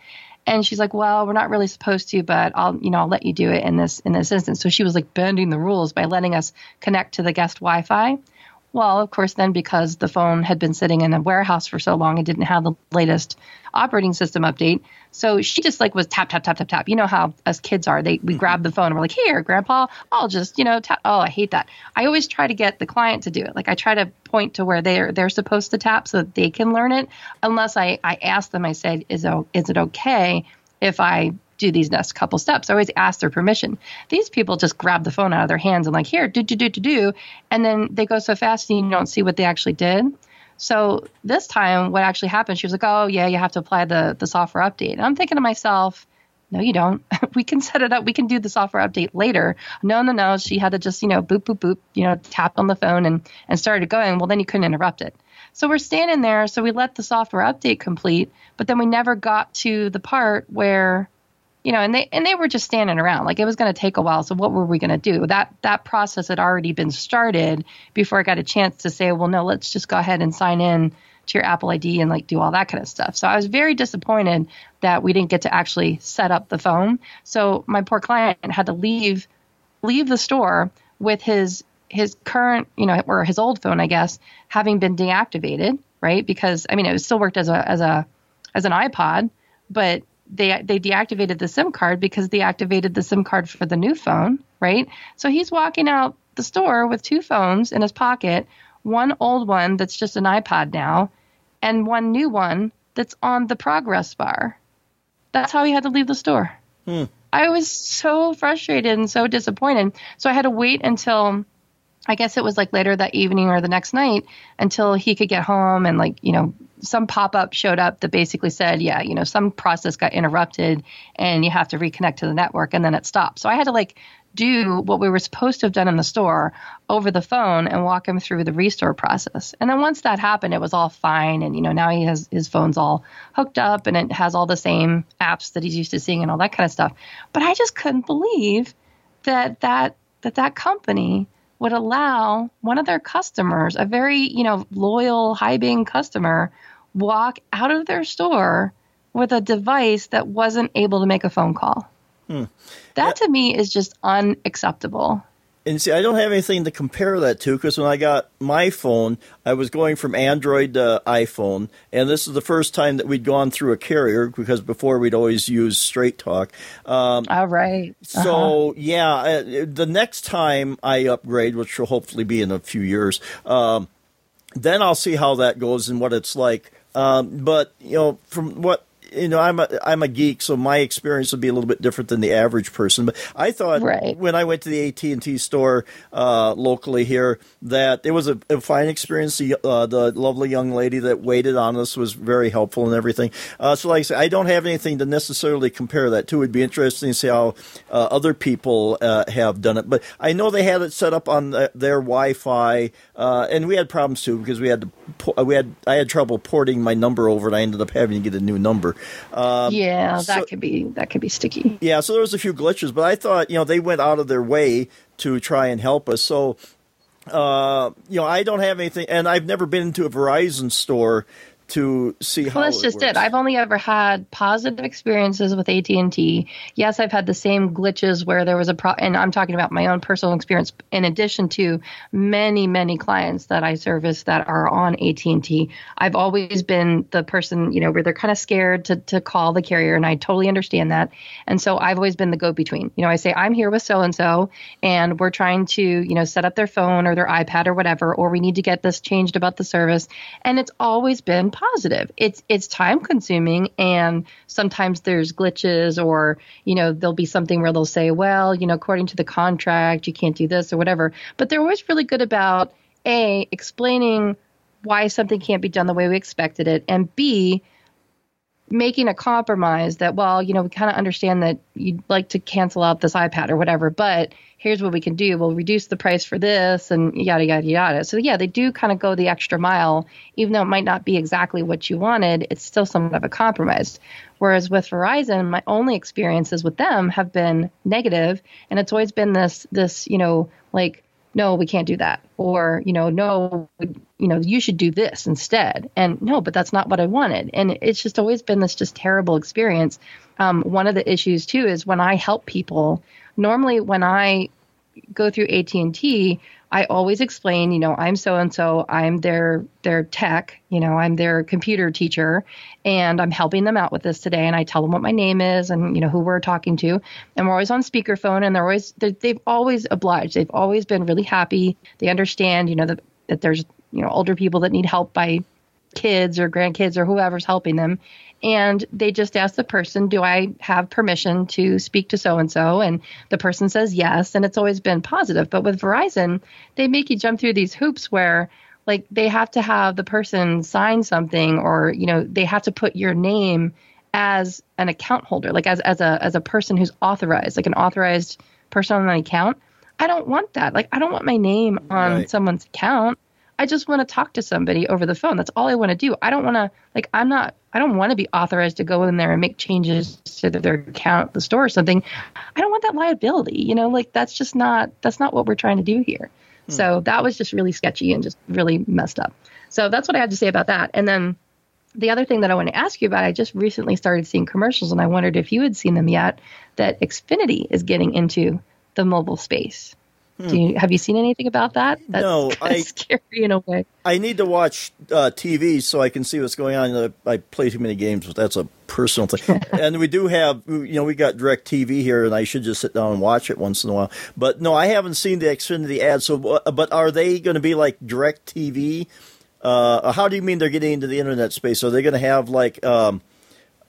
And she's like, well, we're not really supposed to, but I'll, you know, I'll let you do it in this in this instance. So she was like bending the rules by letting us connect to the guest Wi-Fi. Well, of course, then because the phone had been sitting in a warehouse for so long it didn't have the latest operating system update, so she just like was tap tap tap tap tap. You know how us kids are. They we mm-hmm. grab the phone and we're like, "Here, grandpa, I'll just, you know, tap." Oh, I hate that. I always try to get the client to do it. Like I try to point to where they're they're supposed to tap so that they can learn it. Unless I I ask them, I said, "Is it, is it okay if I do these next couple steps. I always ask their permission. These people just grab the phone out of their hands and like, here, do, do, do, do, do. And then they go so fast and you don't see what they actually did. So this time, what actually happened, she was like, oh, yeah, you have to apply the, the software update. And I'm thinking to myself, no, you don't. we can set it up. We can do the software update later. No, no, no. She had to just, you know, boop, boop, boop, you know, tap on the phone and, and started going. Well, then you couldn't interrupt it. So we're standing there. So we let the software update complete, but then we never got to the part where you know, and they and they were just standing around. Like it was going to take a while. So what were we going to do? That that process had already been started before I got a chance to say, well, no, let's just go ahead and sign in to your Apple ID and like do all that kind of stuff. So I was very disappointed that we didn't get to actually set up the phone. So my poor client had to leave leave the store with his his current, you know, or his old phone, I guess, having been deactivated, right? Because I mean, it still worked as a as a as an iPod, but they they deactivated the SIM card because they activated the SIM card for the new phone, right? So he's walking out the store with two phones in his pocket, one old one that's just an iPod now, and one new one that's on the progress bar. That's how he had to leave the store. Hmm. I was so frustrated and so disappointed. So I had to wait until I guess it was like later that evening or the next night until he could get home and like, you know, some pop up showed up that basically said, yeah, you know, some process got interrupted and you have to reconnect to the network and then it stopped. So I had to like do what we were supposed to have done in the store over the phone and walk him through the restore process. And then once that happened, it was all fine. And, you know, now he has his phone's all hooked up and it has all the same apps that he's used to seeing and all that kind of stuff. But I just couldn't believe that that, that, that company would allow one of their customers, a very, you know, loyal, high paying customer, walk out of their store with a device that wasn't able to make a phone call. Hmm. That yeah. to me is just unacceptable. And see, I don't have anything to compare that to because when I got my phone, I was going from Android to iPhone, and this is the first time that we'd gone through a carrier because before we'd always used Straight Talk. Um, All right. Uh-huh. So yeah, uh, the next time I upgrade, which will hopefully be in a few years, um, then I'll see how that goes and what it's like. Um, but you know, from what you know, I'm a I'm a geek, so my experience would be a little bit different than the average person. But I thought right. when I went to the AT and T store uh, locally here that it was a, a fine experience. The, uh, the lovely young lady that waited on us was very helpful and everything. Uh, so, like I said, I don't have anything to necessarily compare that to. It'd be interesting to see how uh, other people uh, have done it. But I know they had it set up on the, their Wi-Fi, uh, and we had problems too because we had to we had I had trouble porting my number over, and I ended up having to get a new number. Um, yeah, that so, could be that could be sticky. Yeah, so there was a few glitches, but I thought you know they went out of their way to try and help us. So uh, you know, I don't have anything, and I've never been into a Verizon store to see how. Well, that's just works. it. I've only ever had positive experiences with AT and T. Yes, I've had the same glitches where there was a pro, and I'm talking about my own personal experience. In addition to many, many clients that I service that are on AT and T, I've always been the person, you know, where they're kind of scared to to call the carrier, and I totally understand that. And so I've always been the go between. You know, I say I'm here with so and so, and we're trying to, you know, set up their phone or their iPad or whatever, or we need to get this changed about the service, and it's always been positive. It's it's time consuming and sometimes there's glitches or, you know, there'll be something where they'll say, well, you know, according to the contract, you can't do this or whatever. But they're always really good about A, explaining why something can't be done the way we expected it, and B, making a compromise that, well, you know, we kind of understand that you'd like to cancel out this iPad or whatever, but here's what we can do. We'll reduce the price for this and yada, yada, yada. So, yeah, they do kind of go the extra mile. Even though it might not be exactly what you wanted, it's still somewhat of a compromise. Whereas with Verizon, my only experiences with them have been negative, and it's always been this, this, you know, like, no, we can't do that. Or, you know, no, you know, you should do this instead. And no, but that's not what I wanted. And it's just always been this just terrible experience. Um, one of the issues too is when I help people, normally when I go through AT&T, I always explain, you know, I'm so and so, I'm their their tech, you know, I'm their computer teacher and I'm helping them out with this today and I tell them what my name is and you know who we're talking to and we're always on speakerphone and they're always they're, they've always obliged. They've always been really happy. They understand, you know, that that there's, you know, older people that need help by kids or grandkids or whoever's helping them and they just ask the person, Do I have permission to speak to so and so? And the person says yes, and it's always been positive. But with Verizon, they make you jump through these hoops where like they have to have the person sign something or you know they have to put your name as an account holder like as as a as a person who's authorized like an authorized person on an account i don't want that like i don't want my name on Right. someone's account I just want to talk to somebody over the phone. That's all I want to do. I don't want to like I'm not I don't want to be authorized to go in there and make changes to their account at the store or something. I don't want that liability. You know, like that's just not that's not what we're trying to do here. Hmm. So that was just really sketchy and just really messed up. So that's what I had to say about that. And then the other thing that I want to ask you about, I just recently started seeing commercials and I wondered if you had seen them yet, that Xfinity is getting into the mobile space. Do you, have you seen anything about that? That's No, I- scary in a way. I need to watch uh, TV so I can see what's going on. Uh, I play too many games, but that's a personal thing. and we do have, you know, we got Direct TV here, and I should just sit down and watch it once in a while. But no, I haven't seen the Xfinity ad. So, uh, but are they going to be like Direct TV? Uh, how do you mean they're getting into the internet space? Are they going to have like um,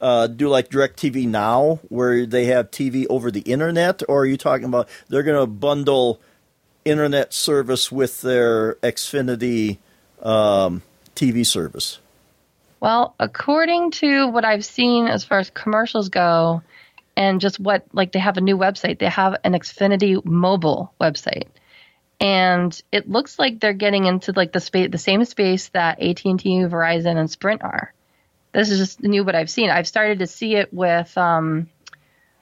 uh, do like Direct TV now, where they have TV over the internet, or are you talking about they're going to bundle internet service with their Xfinity um, TV service? Well, according to what I've seen as far as commercials go, and just what like they have a new website, they have an Xfinity mobile website, and it looks like they're getting into like the space, the same space that AT and T, Verizon, and Sprint are. This is just new what I've seen. I've started to see it with um,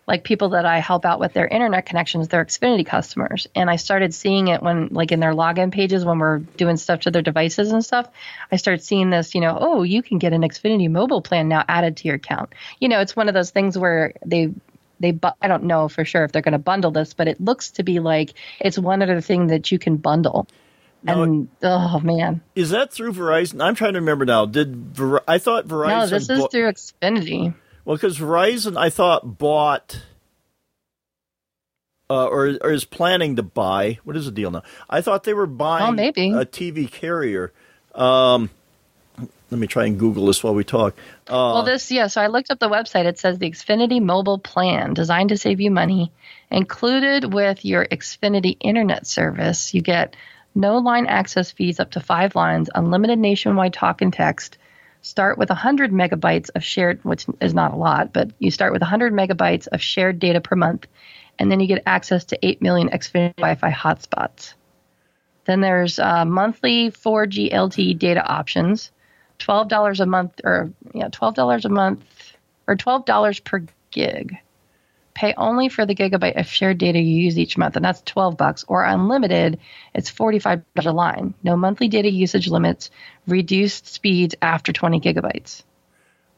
like people that I help out with their internet connections, their Xfinity customers. And I started seeing it when, like, in their login pages when we're doing stuff to their devices and stuff. I started seeing this, you know, oh, you can get an Xfinity mobile plan now added to your account. You know, it's one of those things where they, they, bu- I don't know for sure if they're going to bundle this, but it looks to be like it's one other thing that you can bundle. Now, and oh man, Is that through Verizon? I'm trying to remember now. Did Ver- I thought Verizon? no, this is bought- through Xfinity. Well, because Verizon, I thought bought. Uh, or, or is planning to buy. What is the deal now? I thought they were buying Oh, maybe. a TV carrier. Um, let me try and Google this while we talk. Uh, Well, this, yeah, so I looked up the website. It says the Xfinity mobile plan designed to save you money. Included with your Xfinity internet service, you get no line access fees up to five lines, unlimited nationwide talk and text. Start with 100 megabytes of shared, which is not a lot, but you start with 100 megabytes of shared data per month, and then you get access to 8 million Xfinity Wi Fi hotspots. Then there's uh, monthly 4G LTE data options, twelve dollars a month, or yeah, twelve dollars a month, or twelve dollars per gig. Pay only for the gigabyte of shared data you use each month, and that's twelve bucks. Or unlimited, it's forty-five dollars a line. No monthly data usage limits. Reduced speeds after twenty gigabytes.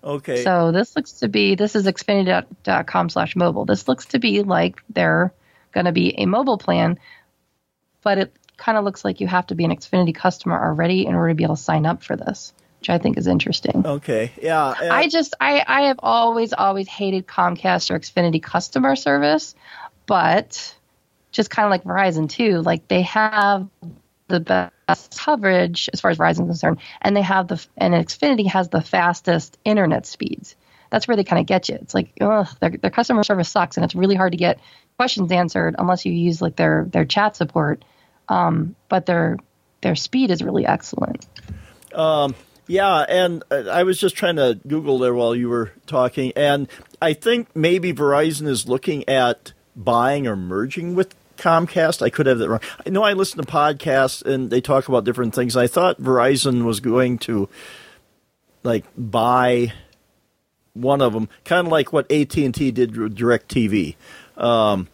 okay. So this looks to be this is Xfinity.com slash mobile. This looks to be like they're going to be a mobile plan, but it kind of looks like you have to be an Xfinity customer already in order to be able to sign up for this, which I think is interesting. okay. Yeah. uh, I just I I have always always hated Comcast or Xfinity customer service, but just kind of like Verizon too, like they have the best coverage as far as Verizon is concerned, and they have the and Xfinity has the fastest internet speeds. That's where they kind of get you. It's like, ugh, their, their customer service sucks, and it's really hard to get questions answered unless you use like their their chat support. Um, but their their speed is really excellent. Yeah, and uh, I was just trying to Google there while you were talking, and I think maybe Verizon is looking at buying or merging with Comcast. I could have that wrong. I know I listen to podcasts and they talk about different things. I thought Verizon was going to like buy one of them, kind of like what AT and T did with Directv, um,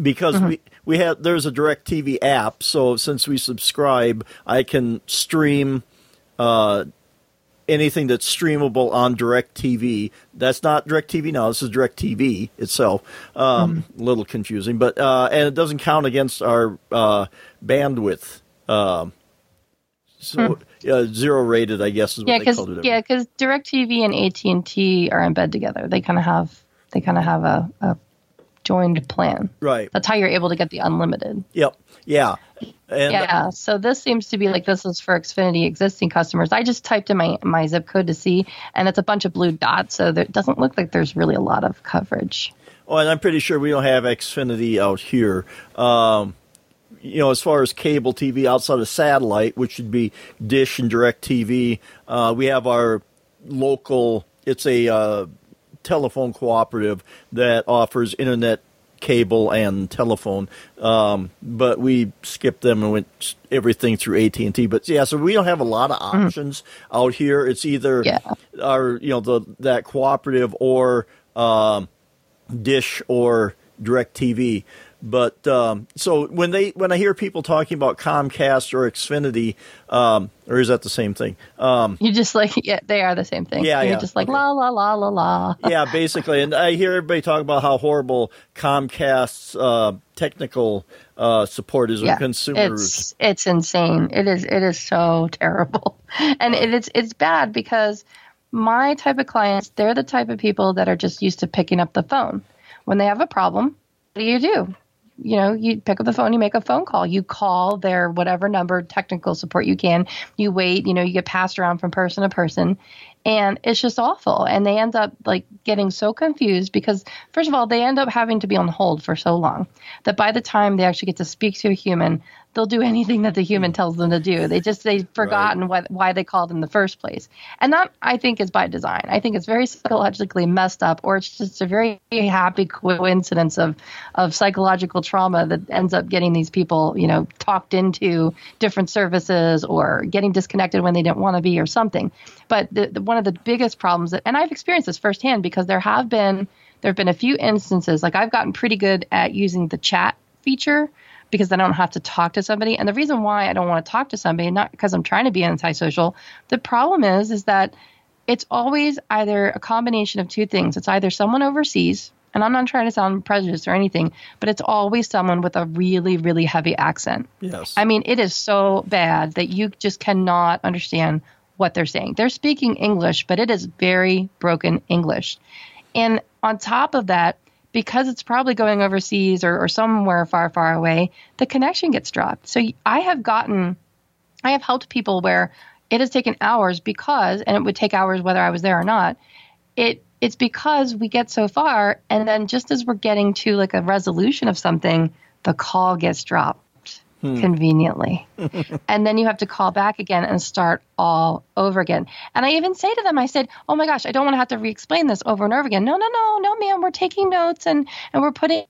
because we we have there's a Directv app. So since we subscribe, I can stream. Uh, anything that's streamable on DirecTV. That's not DirecTV now. This is DirecTV itself. Um, A little confusing, but uh, and it doesn't count against our uh, bandwidth. Um, so uh, zero rated, I guess, is what Yeah, they because called it. yeah, because Directv and AT and T are in bed together. They kind of have they kind of have a, a joined plan. Right. That's how you're able to get the unlimited. Yep. Yeah. And yeah. So this seems to be like this is for Xfinity existing customers. I just typed in my my zip code to see, and it's a bunch of blue dots. So there, it doesn't look like there's really a lot of coverage. Oh, and I'm pretty sure we don't have Xfinity out here. Um, you know, as far as cable TV outside of satellite, which would be Dish and Direct TV, uh, we have our local. It's a uh, telephone cooperative that offers internet, cable, and telephone. Um, but we skipped them and went everything through AT and T. But yeah, so we don't have a lot of options out here. It's either Yeah. our you know the that cooperative or. Um, Dish or DirecTV. But um, so when they when I hear people talking about Comcast or Xfinity, um, or is that the same thing? Um, You just like yeah, they are the same thing. Yeah, You're yeah, just like okay. la la la la la. yeah, basically. And I hear everybody talk about how horrible Comcast's uh, technical uh, support is with yeah, consumers. it's it's insane. It is it is so terrible, and it is it's bad because my type of clients they're the type of people that are just used to picking up the phone when they have a problem. What do you do? You know, you pick up the phone, you make a phone call, you call their whatever number technical support you can. You wait, you know, you get passed around from person to person, and it's just awful. And they end up like getting so confused because, first of all, they end up having to be on hold for so long that by the time they actually get to speak to a human, they'll do anything that the human hmm. tells them to do. They just they've forgotten why, why they called in the first place, and that I think is by design. I think it's very psychologically messed up, or it's just a very happy coincidence of of psychological trauma that ends up getting these people, you know, talked into different services or getting disconnected when they didn't want to be or something. But the, the, one of the biggest problems that, and I've experienced this firsthand because there have been there have been a few instances like I've gotten pretty good at using the chat feature because I don't have to talk to somebody. And the reason why I don't want to talk to somebody, not because I'm trying to be antisocial, the problem is is that it's always either a combination of two things. It's either someone overseas, and I'm not trying to sound prejudiced or anything, but it's always someone with a really, really heavy accent. yes. I mean, it is so bad that you just cannot understand what they're saying. They're speaking English, but it is very broken English. And on top of that, because it's probably going overseas or, or somewhere far, far away, the connection gets dropped. So I have gotten, I have helped people where it has taken hours because, and it would take hours whether I was there or not. It it's because we get so far, and then just as we're getting to like a resolution of something, the call gets dropped Hmm. conveniently. and then you have to call back again and start all over again. And I even say to them, I said, Oh my gosh, I don't want to have to re explain this over and over again. No, no, no, no, ma'am, we're taking notes and, and we're putting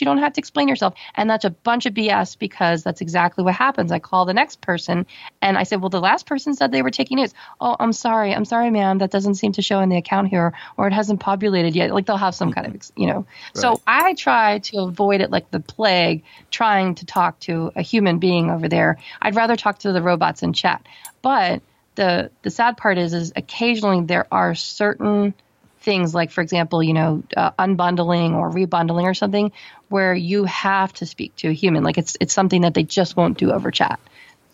you don't have to explain yourself. And that's a bunch of BS because that's exactly what happens. I call the next person and I said, Well, the last person said they were taking notes. Oh, I'm sorry. I'm sorry, ma'am. That doesn't seem to show in the account here or it hasn't populated yet. Like they'll have some kind of, you know. So I try to avoid it like the plague, trying to talk to a human being over there. I'd rather talk to the robots in chat. But the the sad part is, is occasionally there are certain things like, for example, you know, uh, unbundling or rebundling or something, where you have to speak to a human. Like it's it's something that they just won't do over chat.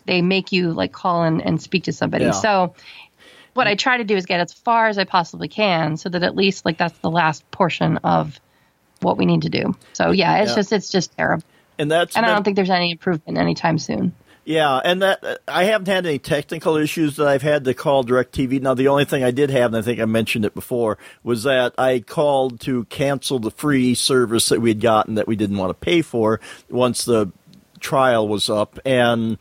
They make you like call in and speak to somebody. Yeah. So what I try to do is get as far as I possibly can, so that at least like that's the last portion of what we need to do. So yeah, it's Yeah. just it's just terrible, and that's and I don't think there's any improvement anytime soon. Yeah, and that I haven't had any technical issues that I've had to call DirecTV. Now, the only thing I did have, and I think I mentioned it before, was that I called to cancel the free service that we had gotten that we didn't want to pay for once the trial was up, and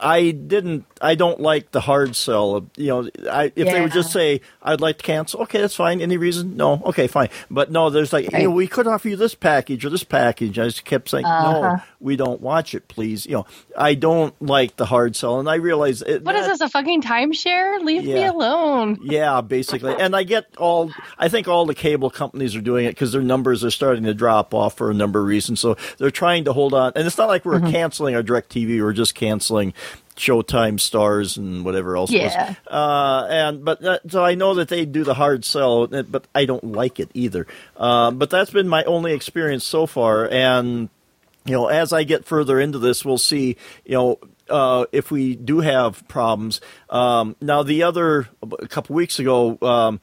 I didn't. I don't like the hard sell. Of, you know, I, if they would just say I'd like to cancel, okay, that's fine. Any reason? No, okay, fine. But no, there's like, you know, we could offer you this package or this package. I just kept saying, Uh-huh. no, we don't watch it, please. You know, I don't like the hard sell, and I realize it, What is that- this a fucking timeshare? Leave me alone. Yeah, basically, and I get all. I think all the cable companies are doing it because their numbers are starting to drop off for a number of reasons. So they're trying to hold on, and it's not like we're Mm-hmm. canceling our Direct TV; we're just canceling Showtime Starz and whatever else. Yeah. Was. Uh, and but that, so I know that they do the hard sell, but I don't like it either. Uh, but that's been my only experience so far, and you know, as I get further into this, we'll see. You know. Uh, if we do have problems, um, now the other a couple weeks ago, um,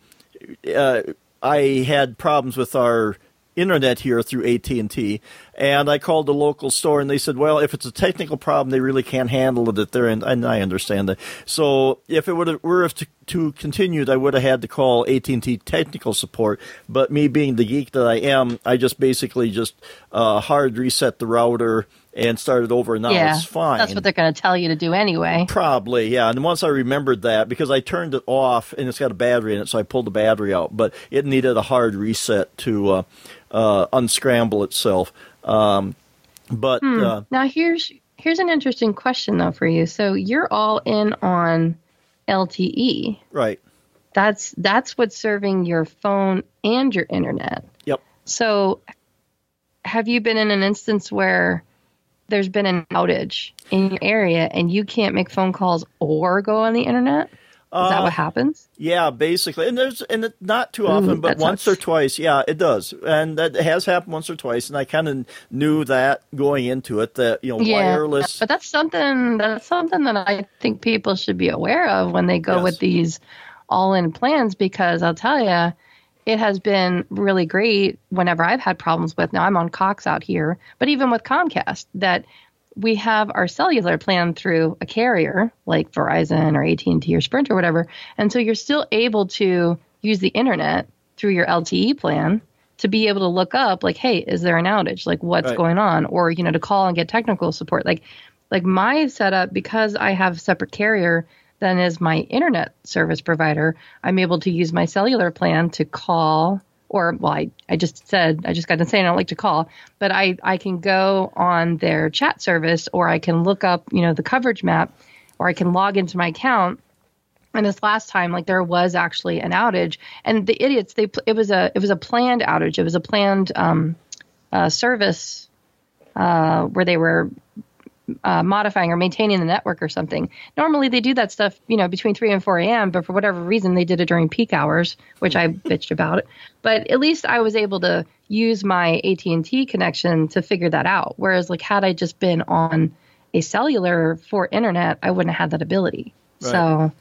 uh, I had problems with our internet here through AT&T and I called the local store and they said well if it's a technical problem they really can't handle it at their end and I understand that so if it would have were to, to continued I would have had to call AT&T technical support but me being the geek that I am I just basically just uh, hard reset the router and started over and now yeah, it's fine. That's what they're going to tell you to do anyway. Probably, yeah. And once I remembered that, because I turned it off and it's got a battery in it, so I pulled the battery out, but it needed a hard reset to uh, uh, unscramble itself. Um, but Hmm. uh, now here's here's an interesting question though for you. So you're all in on LTE. right, That's that's what's serving your phone and your internet. yep. So have you been in an instance where there's been an outage in your area and you can't make phone calls or go on the internet? Is that Uh, what happens? Yeah, basically, and there's and it, not too often, but once sucks. or twice, yeah, it does, and that has happened once or twice, and I kind of knew that going into it that you know wireless. But that's something that's something that I think people should be aware of when they go Yes. with these all-in plans because I'll tell you it has been really great whenever I've had problems with now I'm on Cox out here, but even with Comcast that we have our cellular plan through a carrier like Verizon or AT&T or Sprint or whatever, and so you're still able to use the internet through your LTE plan to be able to look up like, hey, is there an outage? Like, what's Right. going on? Or you know, to call and get technical support. Like, like my setup because I have a separate carrier than is my internet service provider. I'm able to use my cellular plan to call or well, I, I just said I just got to say I don't like to call, but I, I can go on their chat service or I can look up, you know, the coverage map or I can log into my account. And this last time, like there was actually an outage, and the idiots they it was a it was a planned outage. It was a planned um, uh, service uh, where they were uh, modifying or maintaining the network or something. Normally they do that stuff, you know, between 3 and 4 a.m., but for whatever reason they did it during peak hours, which I bitched about it. But at least I was able to use my AT&T connection to figure that out. Whereas like had I just been on a cellular for internet, I wouldn't have had that ability. So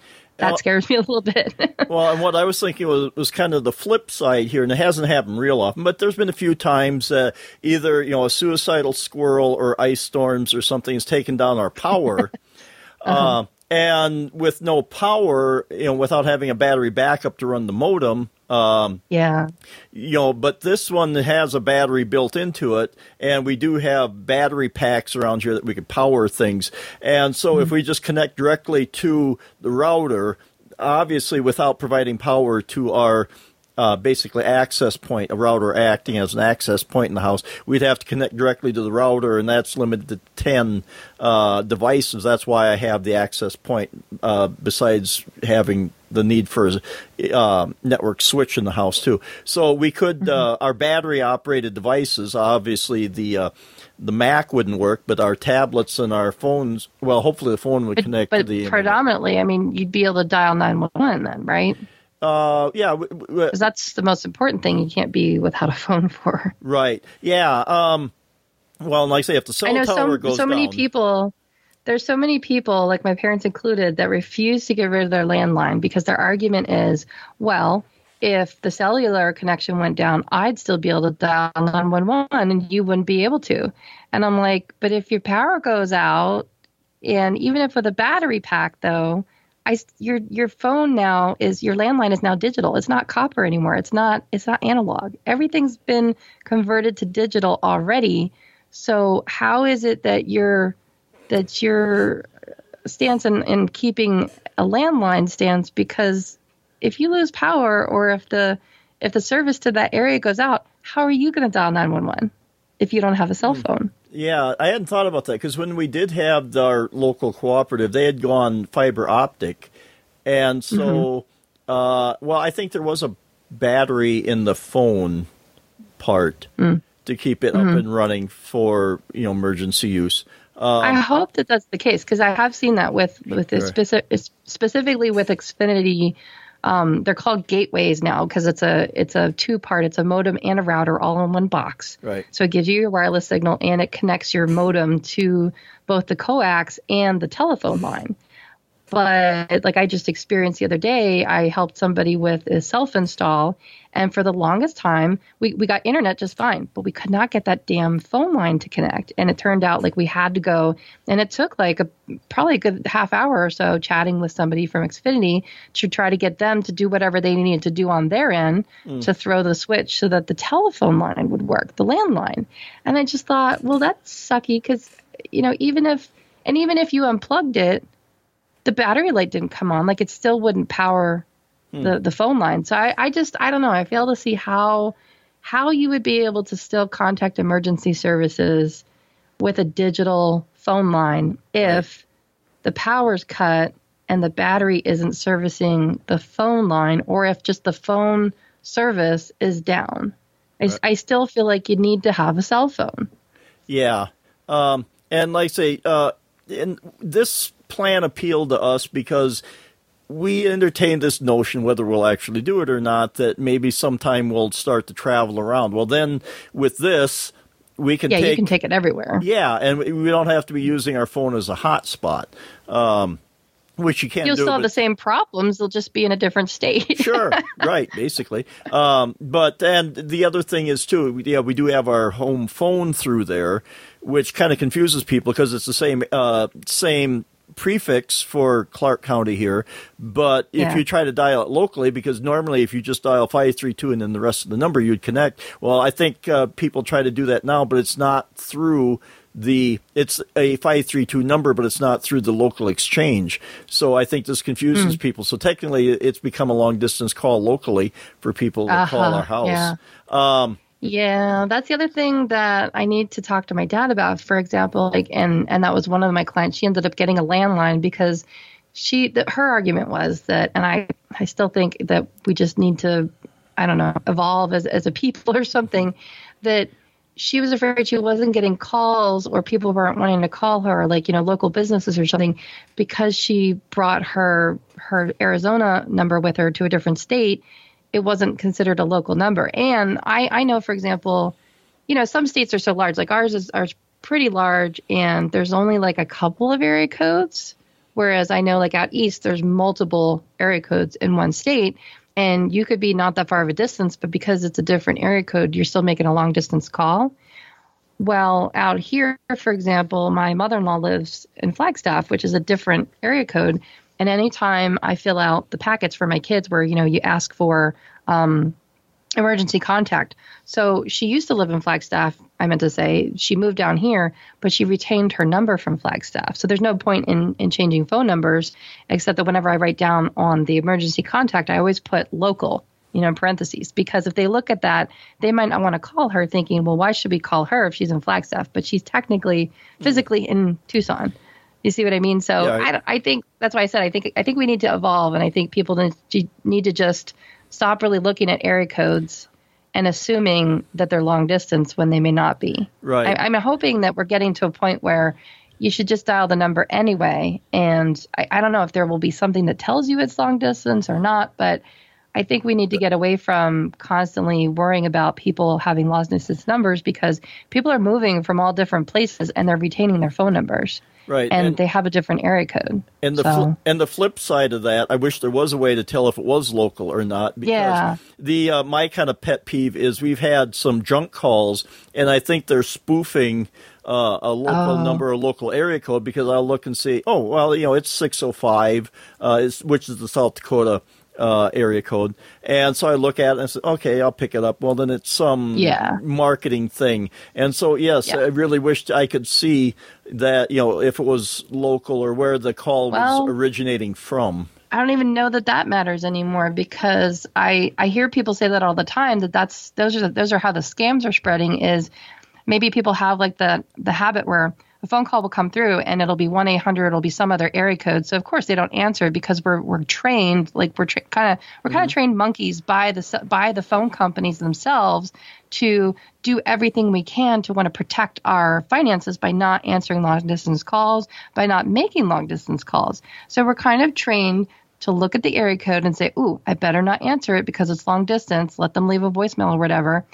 that Well- scares me a little bit. well, and what I was thinking was, was kind of the flip side here, and it hasn't happened real often, but there's been a few times uh, either you know a suicidal squirrel or ice storms or something has taken down our power, uh, and with no power, you know, without having a battery backup to run the modem. Um, yeah. you know, but this one has a battery built into it, and we do have battery packs around here that we can power things. And so, if we just connect directly to the router, obviously without providing power to our uh, basically access point, a router acting as an access point in the house, we'd have to connect directly to the router, and that's limited to 10 uh, devices. That's why I have the access point, uh, besides having the need for a uh, network switch in the house, too. So we could, uh, our battery operated devices, obviously the uh, the Mac wouldn't work, but our tablets and our phones, well, hopefully the phone would connect but to the. internet. predominantly, I mean, you'd be able to dial 911 then, right? Uh, yeah, w- w- Because that's the most important thing. You can't be without a phone for. right. Yeah. Um, well, and like I say, if the cell I know tower so, goes so many down, people. There's so many people, like my parents included, that refuse to get rid of their landline because their argument is, well, if the cellular connection went down, I'd still be able to dial 911 and you wouldn't be able to. And I'm like, but if your power goes out, and even if with a battery pack, though, I your your phone now is your landline is now digital. It's not copper anymore. It's not it's not analog. Everything's been converted to digital already. So how is it that your that your stance in, in keeping a landline stands? Because if you lose power or if the if the service to that area goes out, how are you going to dial nine one one if you don't have a cell hmm. phone? Yeah, I hadn't thought about that because when we did have our local cooperative, they had gone fiber optic, and so, mm-hmm. uh, well, I think there was a battery in the phone part mm. to keep it up mm-hmm. and running for you know emergency use. Um, I hope that that's the case because I have seen that with with this specific specifically with Xfinity. Um, they're called gateways now because it's a it's a two part. It's a modem and a router all in one box. Right. So it gives you your wireless signal and it connects your modem to both the coax and the telephone line. But like I just experienced the other day, I helped somebody with a self install, and for the longest time, we, we got internet just fine, but we could not get that damn phone line to connect. And it turned out like we had to go, and it took like a probably a good half hour or so chatting with somebody from Xfinity to try to get them to do whatever they needed to do on their end mm. to throw the switch so that the telephone line would work, the landline. And I just thought, well, that's sucky because, you know, even if, and even if you unplugged it, the battery light didn't come on. Like it still wouldn't power the, the phone line. So I, I just, I don't know. I fail to see how, how you would be able to still contact emergency services with a digital phone line if the power's cut and the battery isn't servicing the phone line or if just the phone service is down. I still feel like you need to have a cell phone. Yeah. Um, and like I say, uh, and this plan appealed to us because we entertained this notion, whether we'll actually do it or not, that maybe sometime we'll start to travel around. Well, then with this, we can Yeah, take you can take it everywhere. yeah, and we don't have to be using our phone as a hotspot, um, which you can't You'll do. still have the same problems. They'll just be in a different state. sure, right, basically. Um, but and the other thing is too, yeah, we do have our home phone through there, which kind of confuses people because it's the same uh, same prefix for Clark County here. But if Yeah. you try to dial it locally, because normally if you just dial five three two and then the rest of the number, you'd connect. Well, I think uh, people try to do that now, but it's not through the it's a 532 number but it's not through the local exchange so i think this confuses Hmm. people so technically it's become a long distance call locally for people to call Uh-huh, our house yeah. Yeah, that's the other thing that I need to talk to my dad about. For example, like, and and that was one of my clients. She ended up getting a landline because she, that her argument was that, and I, I still think that we just need to, I don't know, evolve as as a people or something. That she was afraid she wasn't getting calls or people weren't wanting to call her, like you know, local businesses or something, because she brought her her Arizona number with her to a different state it wasn't considered a local number. And I, I know, for example, you know, some states are so large, like ours is ours pretty large, and there's only like a couple of area codes. Whereas I know, like out east, there's multiple area codes in one state, and you could be not that far of a distance, but because it's a different area code, you're still making a long distance call. Well, out here, for example, my mother in law lives in Flagstaff, which is a different area code. And anytime I fill out the packets for my kids where, you know, you ask for um, emergency contact. So she used to live in Flagstaff. I meant to say she moved down here, but she retained her number from Flagstaff. So there's no point in, in changing phone numbers, except that whenever I write down on the emergency contact, I always put local, you know, in parentheses, because if they look at that, they might not want to call her thinking, well, why should we call her if she's in Flagstaff? But she's technically physically in Tucson. You see what I mean? So Yeah, I- I, I think that's why I said I think I think we need to evolve, and I think people need to, just stop really looking at area codes and assuming that they're long distance when they may not be. Right. I, I'm hoping that we're getting to a point where you should just dial the number anyway. And I, I don't know if there will be something that tells you it's long distance or not, but I think we need to get away from constantly worrying about people having distance numbers because people are moving from all different places and they're retaining their phone numbers. Right, And, and- they have a different area code. And the So- fli and the flip side of that, I wish there was a way to tell if it was local or not. Because Yeah. the uh, my kind of pet peeve is we've had some junk calls, and I think they're spoofing uh, a local Oh. number or local area code because I'll look and see, oh well, you know, it's six oh five, which is the South Dakota. Uh, area code, and so I look at it and I say, "Okay, I'll pick it up." Well, then it's some Yeah. marketing thing, and so yes, Yeah. I really wished I could see that you know if it was local or where the call Well- was originating from. I don't even know that that matters anymore because I I hear people say that all the time that that's those are those are how the scams are spreading is maybe people have like the the habit where a phone call will come through and it'll be 1-800 it'll be some other area code so of course they don't answer because we're we're trained like we're tra- kind of we're kind of mm-hmm. trained monkeys by the by the phone companies themselves to do everything we can to want to protect our finances by not answering long distance calls by not making long distance calls so we're kind of trained to look at the area code and say, ooh, I better not answer it because it's long distance. Let them leave a voicemail or whatever,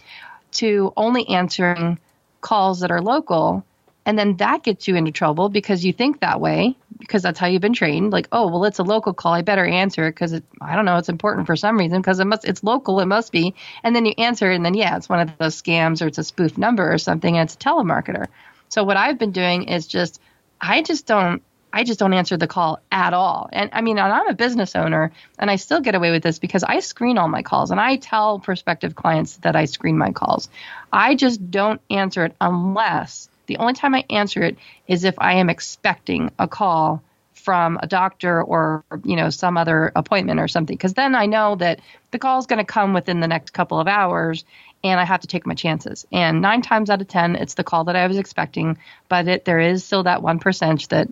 to only answering calls that are local. And then that gets you into trouble because you think that way because that's how you've been trained. Like, oh, well, it's a local call. I better answer it because I don't know, it's important for some reason because it must, it's local. It must be. And then you answer it, and then yeah, it's one of those scams or it's a spoof number or something, and it's a telemarketer. So what I've been doing is just, I just don't I just don't answer the call at all. And I mean, I'm a business owner and I still get away with this because I screen all my calls and I tell prospective clients that I screen my calls. I just don't answer it unless the only time I answer it is if I am expecting a call from a doctor or you know some other appointment or something because then I know that the call is going to come within the next couple of hours and I have to take my chances. And nine times out of ten, it's the call that I was expecting, but it, there is still that one percent that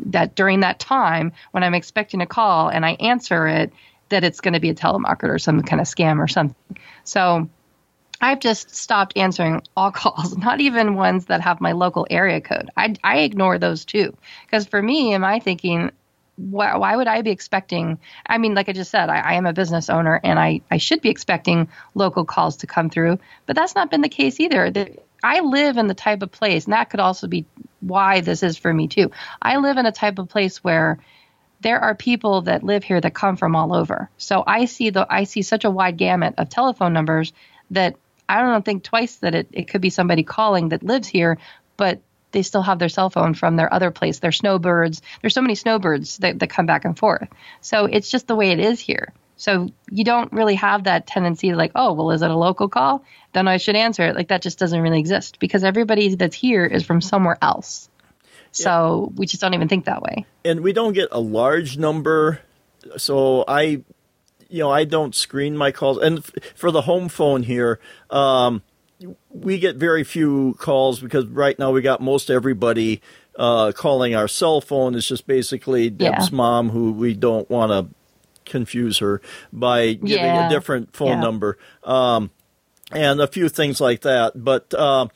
that during that time when I'm expecting a call and I answer it, that it's going to be a telemarketer or some kind of scam or something. So I've just stopped answering all calls, not even ones that have my local area code. I, I ignore those too. Because for me, am I thinking, why, why, would I be expecting? I mean, like I just said, I, I, am a business owner and I, I should be expecting local calls to come through, but that's not been the case either. The, I live in the type of place, and that could also be why this is for me too. I live in a type of place where there are people that live here that come from all over. So I see the I see such a wide gamut of telephone numbers that I don't think twice that it, it could be somebody calling that lives here, but they still have their cell phone from their other place. They're snowbirds. There's so many snowbirds that, that come back and forth. So it's just the way it is here. So you don't really have that tendency like, oh, well, is it a local call? Then I should answer it. Like that just doesn't really exist because everybody that's here is from somewhere else. So yeah. we just don't even think that way. And we don't get a large number. So I, you know, I don't screen my calls. And f- for the home phone here, um, we get very few calls because right now we got most everybody uh, calling our cell phone. It's just basically Deb's yeah. mom who we don't want to confuse her by giving yeah. a different phone yeah. number um, and a few things like that. But uh,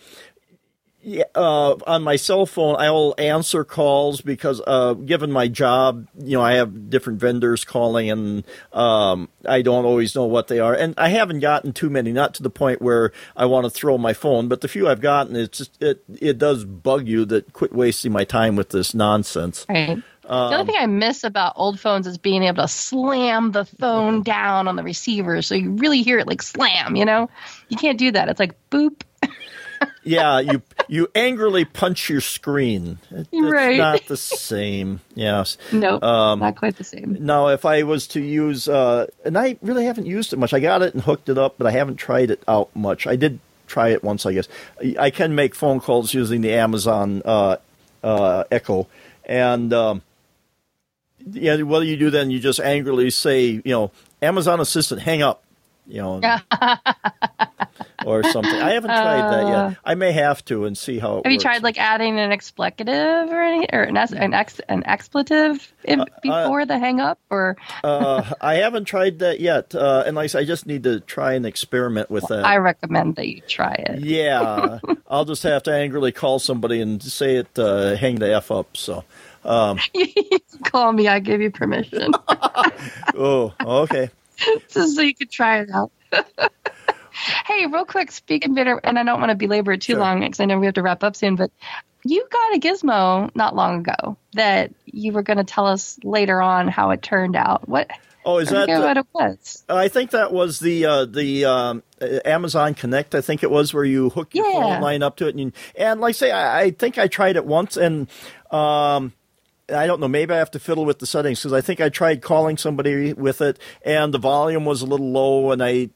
uh, on my cell phone, I will answer calls because, uh, given my job, you know, I have different vendors calling, and um, I don't always know what they are. And I haven't gotten too many, not to the point where I want to throw my phone, but the few I've gotten, it's just, it it does bug you that quit wasting my time with this nonsense. Right. Um, the only thing I miss about old phones is being able to slam the phone down on the receiver so you really hear it like slam, you know? You can't do that. It's like boop. yeah, you you angrily punch your screen. It's right. not the same. Yes. No, um, not quite the same. Now, if I was to use, uh, and I really haven't used it much. I got it and hooked it up, but I haven't tried it out much. I did try it once, I guess. I can make phone calls using the Amazon uh, uh, Echo, and um, yeah, what do you do then? You just angrily say, you know, Amazon Assistant, hang up, you know, or something. I haven't tried that yet. Uh. I may have to and see how it have works. you tried like adding an expletive or any, or an an, ex, an expletive in, uh, uh, before uh, the hang up or? uh, I haven't tried that yet, uh, and like I just need to try and experiment with well, that. I recommend that you try it. Yeah, I'll just have to angrily call somebody and say it, hang the f up. So. Um, Call me. I give you permission. oh, okay. Just so you could try it out. hey, real quick, speaking bitter, and I don't want to belabor it too sure. long because I know we have to wrap up soon, but you got a gizmo not long ago that you were going to tell us later on how it turned out. What? Oh, is that the, what it was? I think that was the uh, the um, Amazon Connect. I think it was where you hook your yeah. phone line up to it, and you, and like I say, I, I, think I tried it once, and um, I don't know. Maybe I have to fiddle with the settings because I think I tried calling somebody with it, and the volume was a little low, and I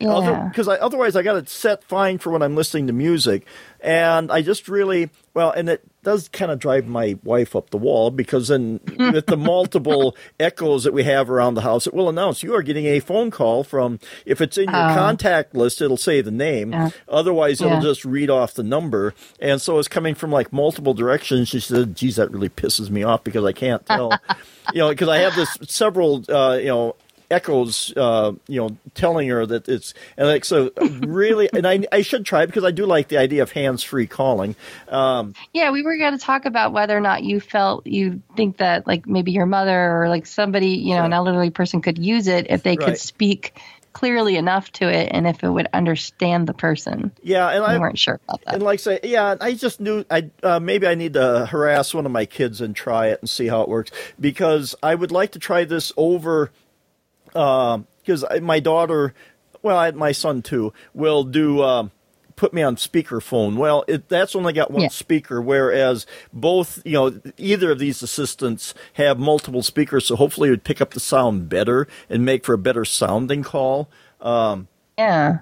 Yeah. because otherwise I got it set fine for when I'm listening to music, and I just really well, and it does kind of drive my wife up the wall because then with the multiple echoes that we have around the house, it will announce you are getting a phone call from. If it's in your Oh. contact list, it'll say the name. Yeah. Otherwise, it'll Yeah. just read off the number, and so it's coming from like multiple directions. She said, "Geez, that really pisses me off because I can't tell." you know, because I have this several, uh, you know, echoes, uh, you know, telling her that it's and like so really, and I I should try it because I do like the idea of hands free calling. Um, Yeah, we were going to talk about whether or not you felt you think that like maybe your mother or like somebody, you know, an elderly person could use it if they Right. could speak clearly enough to it and if it would understand the person. yeah, and We I weren't sure about that. and like say yeah, I just knew I uh, maybe I need to harass one of my kids and try it and see how it works because I would like to try this over because my daughter, well, I, my son too, will do. Um, Put me on speakerphone. Well, it, that's only got one Yeah. speaker, whereas both, you know, either of these assistants have multiple speakers, so hopefully it would pick up the sound better and make for a better sounding call. Yeah.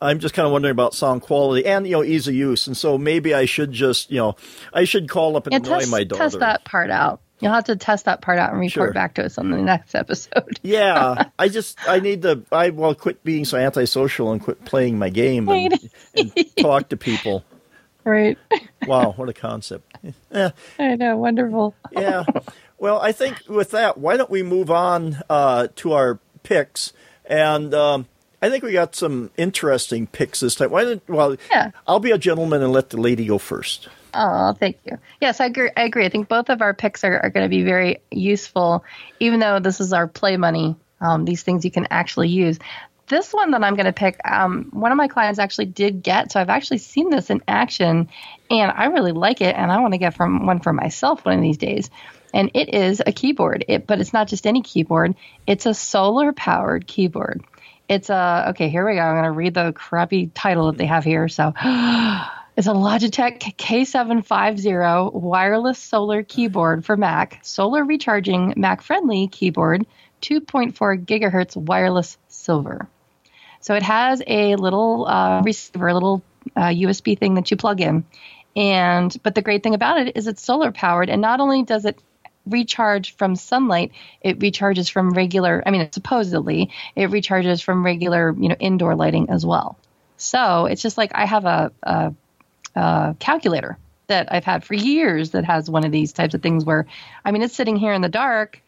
I'm just kind of wondering about sound quality and you know ease of use, and so maybe I should just you know I should call up and Yeah, annoy test, my daughter. test that part out. You'll have to test that part out and report Sure. back to us on the next episode. Yeah, I just I need to I well quit being so antisocial and quit playing my game and, and talk to people. Right. Wow, what a concept. Eh, I know. Wonderful. yeah. Well, I think with that, why don't we move on uh, to our picks? And um, I think we got some interesting picks this time. Why don't well? Yeah. I'll be a gentleman and let the lady go first. Oh, thank you. Yes, I agree. I agree. I think both of our picks are, are going to be very useful, even though this is our play money. Um, these things you can actually use. This one that I'm going to pick, um, one of my clients actually did get, so I've actually seen this in action, and I really like it, and I want to get from one for myself one of these days. And it is a keyboard, it, but it's not just any keyboard. It's a solar powered keyboard. It's a okay. Here we go. I'm going to read the crappy title that they have here. So. It's a Logitech K750 wireless solar keyboard for Mac, solar recharging Mac friendly keyboard, 2.4 gigahertz wireless silver. So it has a little uh, receiver, a little uh, USB thing that you plug in. And but the great thing about it is it's solar powered, and not only does it recharge from sunlight, it recharges from regular. I mean, supposedly it recharges from regular, you know, indoor lighting as well. So it's just like I have a, a, a calculator that I've had for years that has one of these types of things where, I mean, it's sitting here in the dark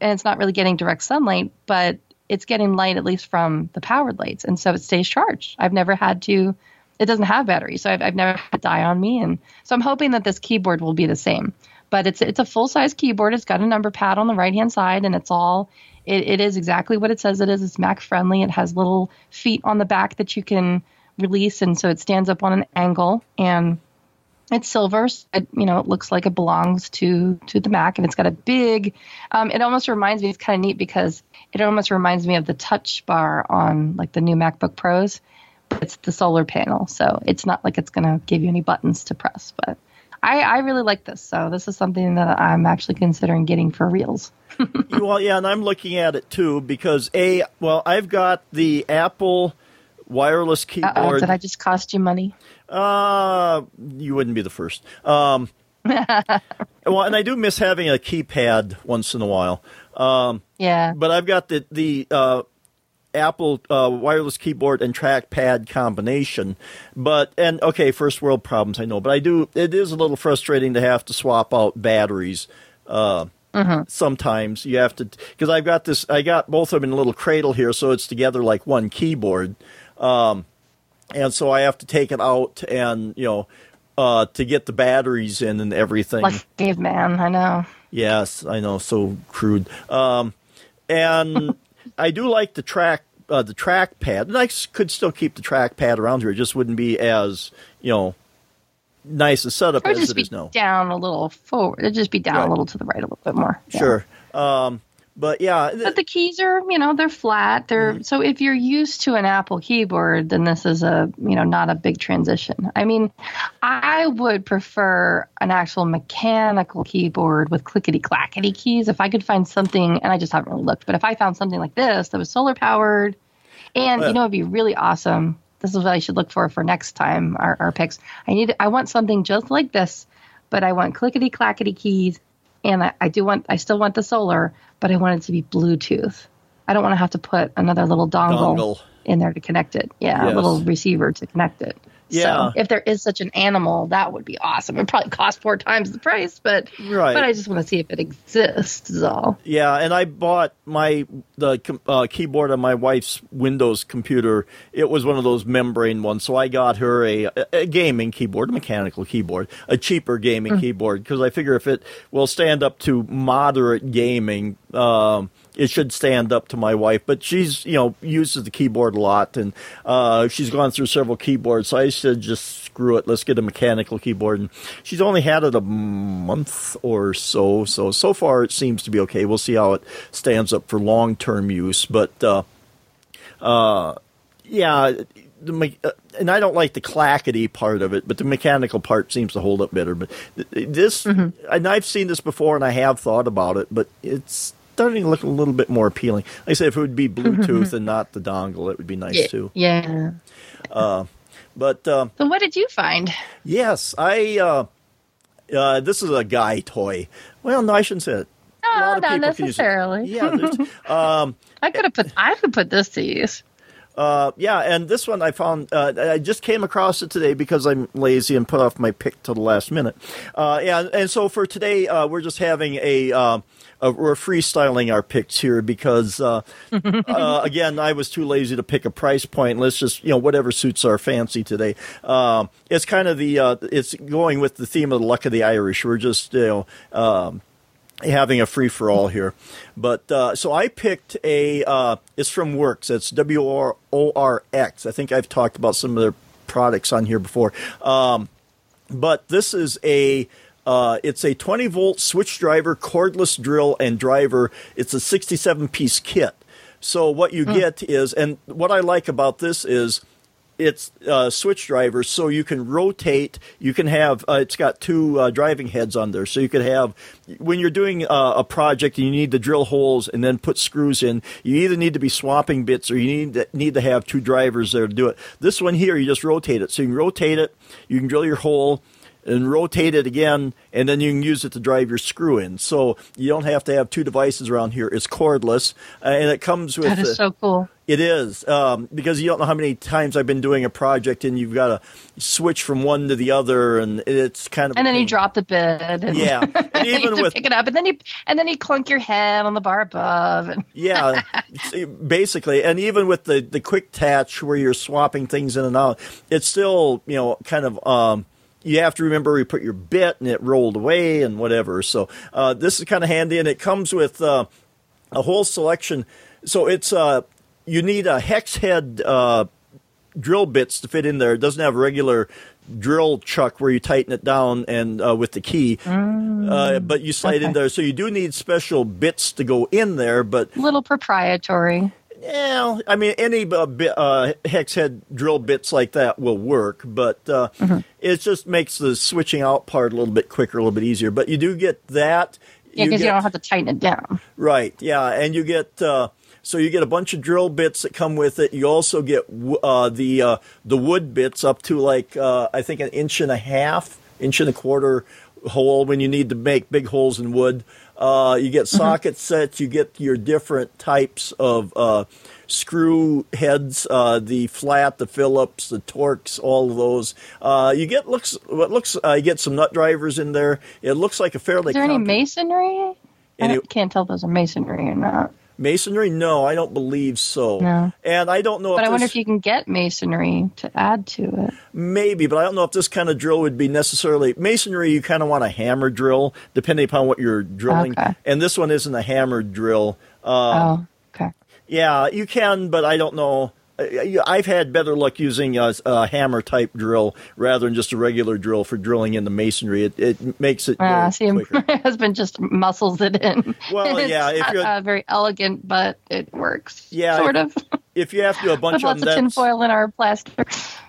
and it's not really getting direct sunlight, but it's getting light at least from the powered lights, and so it stays charged. I've never had to. It doesn't have batteries, so I've, I've never had it die on me, and so I'm hoping that this keyboard will be the same. But it's it's a full size keyboard. It's got a number pad on the right hand side, and it's all. It, it is exactly what it says it is. It's Mac friendly. It has little feet on the back that you can release, and so it stands up on an angle, and it's silver. so It, you know, it looks like it belongs to to the Mac, and it's got a big. Um, it almost reminds me. It's kind of neat because it almost reminds me of the Touch Bar on like the new MacBook Pros. But it's the solar panel, so it's not like it's going to give you any buttons to press. But I, I really like this, so this is something that I'm actually considering getting for reals. well, yeah, and I'm looking at it too because a well, I've got the Apple wireless Uh-oh, keyboard. did I just cost you money? Uh, you wouldn't be the first. Um, well, and I do miss having a keypad once in a while. Um, Yeah. but I've got the the uh, Apple uh, wireless keyboard and trackpad combination. But and okay, first world problems, I know, but I do. It is a little frustrating to have to swap out batteries. Uh, Sometimes you have to because I've got this. I got both of them in a little cradle here, so it's together like one keyboard. Um, and so I have to take it out and you know uh, to get the batteries in and everything. Like caveman, I know. Yes, I know, so crude. Um, and I do like the track, uh, the trackpad, and I could still keep the trackpad around here. It just wouldn't be as you know nice a setup as just it be is now. down a little forward. It'd just be down Right. a little to the right a little bit more. Yeah. Sure, um, but yeah, th- But the keys are, you know, they're flat. They're Mm-hmm. so if you're used to an Apple keyboard, then this is a, you know, not a big transition. I mean, I would prefer an actual mechanical keyboard with clickety clackety keys if I could find something and I just haven't really looked, but if I found something like this that was solar powered And you know, it'd be really awesome. This is what I should look for for next time. Our, our picks. I need. I want something just like this, but I want clickety clackety keys, and I, I do want. I still want the solar, but I want it to be Bluetooth. I don't want to have to put another little dongle, Dongle. in there to connect it. Yeah, Yes. a little receiver to connect it. Yeah. So if there is such an animal, that would be awesome. It probably cost four times the price, but Right. but I just want to see if it exists. Is all. Yeah, and I bought my the uh, keyboard on my wife's Windows computer. It was one of those membrane ones, so I got her a, a gaming keyboard, a mechanical keyboard, a cheaper gaming keyboard because I figure if it will stand up to moderate gaming, um, it should stand up to my wife. But she's you know uses the keyboard a lot, and uh, she's gone through several keyboards. So I said, just screw it, let's get a mechanical keyboard. And she's only had it a month or so, so so far it seems to be okay. We'll see how it stands up for long term use, but. Uh, uh, yeah, me- uh, and I don't like the clackety part of it, but the mechanical part seems to hold up better. But th- this, and I've seen this before, and I have thought about it, but it's starting to look a little bit more appealing. Like I said, if it would be Bluetooth and not the dongle, it would be nice Yeah. too. Yeah. But uh, So what did you find? yes, I. Uh, uh, this is a guy toy. Well, no, I shouldn't say it. A No, lot of not people use it. necessarily. Yeah, um, I could have put. I could put this to use. Uh, yeah, and this one I found. Uh, I just came across it today because I'm lazy and put off my pick till the last minute. Uh, yeah, and so for today, uh, we're just having a. Uh, uh, we're freestyling our picks here because, uh, uh, again, I was too lazy to pick a price point. Let's just, you know, whatever suits our fancy today. Um, it's kind of the, uh, it's going with the theme of the luck of the Irish. We're just, you know, um, having a free for all here. But uh, so I picked a. Uh, it's from WORX. It's W R O R X. I think I've talked about some of their products on here before. Um, but this is a. Uh, it's a 20 volt switch driver, cordless drill, and driver. It's a 67 piece kit. So what you get is, and what I like about this is, it's uh, switch drivers, so you can rotate. You can have. Uh, it's got two uh, driving heads on there, so you could have when you're doing uh, a project and you need to drill holes and then put screws in. You either need to be swapping bits or you need to, need to have two drivers there to do it. This one here, you just rotate it, so you can rotate it. You can drill your hole and rotate it again, and then you can use it to drive your screw in. So you don't have to have two devices around here. It's cordless, uh, and it comes with. That is so cool. it is um, because you don't know how many times I've been doing a project and you've got to switch from one to the other, and it's kind of. And then you drop the bid. And Yeah, and you have even to with pick it up, and then you and then you clunk your head on the bar above. And yeah, basically, and even with the the quick touch where you're swapping things in and out, it's still you know kind of. Um, you have to remember you put your bit and it rolled away and whatever. So uh, this is kind of handy, and it comes with uh, a whole selection. So it's uh, you need a hex head uh, drill bits to fit in there. It doesn't have a regular drill chuck where you tighten it down and uh, with the key, uh, but you slide in there. So you do need special bits to go in there, but a little proprietary. Yeah, I mean, any uh, bi- uh, hex head drill bits like that will work, but uh, Mm-hmm. it just makes the switching out part a little bit quicker, a little bit easier. But you do get that. Yeah, because you, get- don't have to tighten it down. Right. Yeah, and you get uh, so you get a bunch of drill bits that come with it. You also get uh, the uh, the wood bits up to like uh, I think an inch and a half, inch and a quarter hole when you need to make big holes in wood. Uh, you get socket sets. You get your different types of uh, screw heads, uh, the flat, the Phillips, the Torx, all of those. Uh, you get looks what looks. Uh, you get some nut drivers in there. It looks like a fairly. Is there any masonry? I Any- don't- can't tell if those are masonry or not. Masonry? No, I don't believe so. No. And I don't know But I wonder if you can get masonry to add to it. maybe, but I don't know if this kind of drill would be necessarily masonry. You kind of want a hammer drill, depending upon what you're drilling. Okay. And this one isn't a hammer drill. Uh, oh, okay. yeah, you can, but I don't know. I- I've had better luck using a, a hammer type drill rather than just a regular drill for drilling in the masonry. It, it makes it Uh, see, quicker. my husband just muscles it in. Well, It's yeah, if not, you're- uh, very elegant, but it works. Yeah, sort of. If you have to do a bunch With of lots them, of tinfoil in our plaster.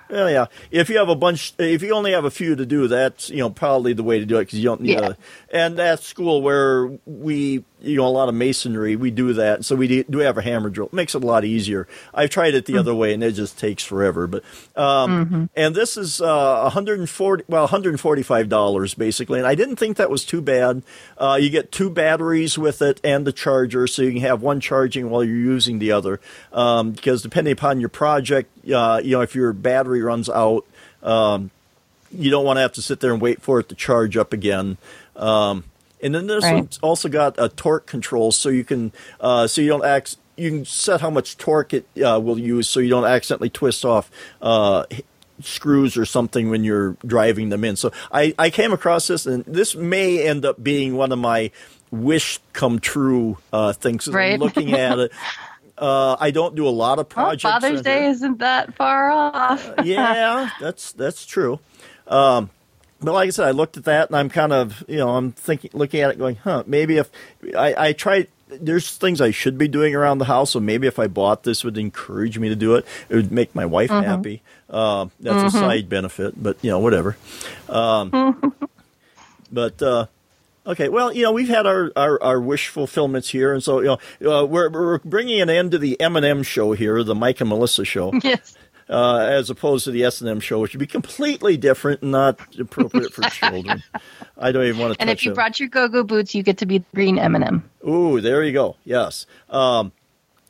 Well, yeah. If you have a bunch, if you only have a few to do, that's you know probably the way to do it because you don't need Yeah. a. And that school where we you know a lot of masonry. We do that, so we do have a hammer drill. It makes it a lot easier. I've tried it the mm-hmm. other way, and it just takes forever. But um, mm-hmm. and this is uh, 140 well 145 dollars basically, and I didn't think that was too bad. Uh, you get two batteries with it and the charger, so you can have one charging while you're using the other. Um, because depending upon your project, uh, you know if your battery runs out. Um, you don't want to have to sit there and wait for it to charge up again. Um, and then there's right. also got a torque control, so you can uh, so you don't act you can set how much torque it uh, will use, so you don't accidentally twist off. Uh, screws or something when you're driving them in. So I, I came across this, and this may end up being one of my wish come true uh, things. Right. I'm looking at it. Uh, I don't do a lot of projects. Well, Father's Day isn't that far off. uh, yeah, that's that's true. Um, but like I said, I looked at that and I'm kind of, you know, I'm thinking, looking at it, going, huh, maybe if I, I try, there's things I should be doing around the house, so maybe if I bought this, would encourage me to do it. It would make my wife mm-hmm. happy. Uh, that's mm-hmm. a side benefit, but you know, whatever. Um, but uh, okay, well, you know, we've had our, our, our, wish fulfillments here, and so you know, uh, we're we're bringing an end to the M and M show here, the Mike and Melissa show. Yes uh, as opposed to the S and M show, which would be completely different and not appropriate for children. I don't even want to. And if you them. brought your go-go boots, you get to be the green M and M. Ooh, there you go. Yes. Um,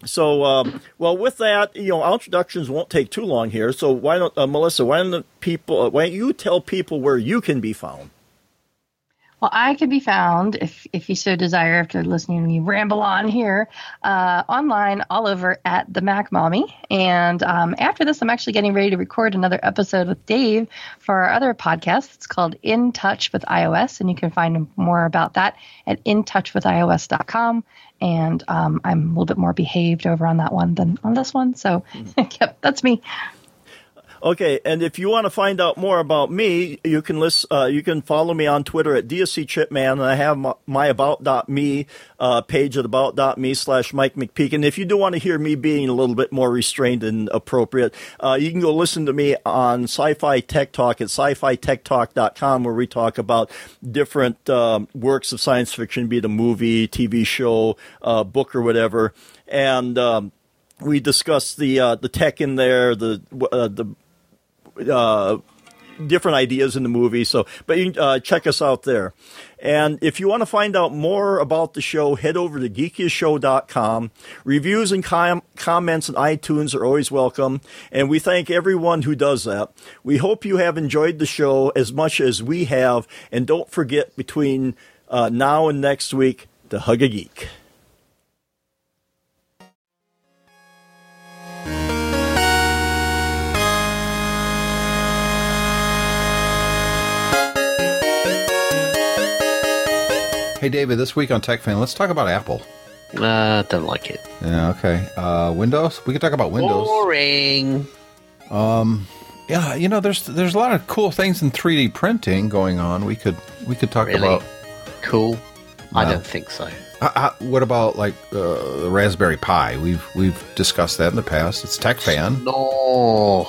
so, um, well, with that, you know, introductions won't take too long here. So, why don't uh, Melissa? Why don't people? Uh, why don't you tell people where you can be found? Well, I can be found, if, if you so desire, after listening to me ramble on here, uh, online all over at the Mac Mommy. And um, after this, I'm actually getting ready to record another episode with Dave for our other podcast. It's called In Touch with iOS, and you can find more about that at intouchwithios.com. And um, I'm a little bit more behaved over on that one than on this one. So, mm-hmm. yep, that's me. Okay, and if you want to find out more about me, you can list, uh, you can follow me on Twitter at DSC Chipman, and I have my, my about.me uh, page at about.me slash Mike McPeak. And if you do want to hear me being a little bit more restrained and appropriate, uh, you can go listen to me on Sci-Fi Tech Talk at sci-fi-tech-talk.com, where we talk about different um, works of science fiction, be it a movie, TV show, uh, book, or whatever. And um, we discuss the uh, the tech in there, the uh, the uh, different ideas in the movie. So, but you uh, check us out there. And if you want to find out more about the show, head over to geekiestshow.com. Reviews and com- comments on iTunes are always welcome. And we thank everyone who does that. We hope you have enjoyed the show as much as we have. And don't forget between uh, now and next week to hug a geek. Hey, David, this week on TechFan, let's talk about Apple. Uh, don't like it. Yeah, okay. Uh, Windows? We can talk about Windows. Boring. Um, yeah, you know, there's there's a lot of cool things in 3D printing going on. We could we could talk really? about cool. I don't think so. Uh, uh, what about like uh, the Raspberry Pi? We've we've discussed that in the past. It's TechFan. No.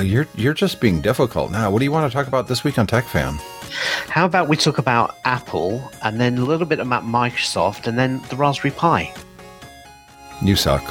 You're you're just being difficult now. What do you want to talk about this week on TechFan? How about we talk about Apple and then a little bit about Microsoft and then the Raspberry Pi? Suck.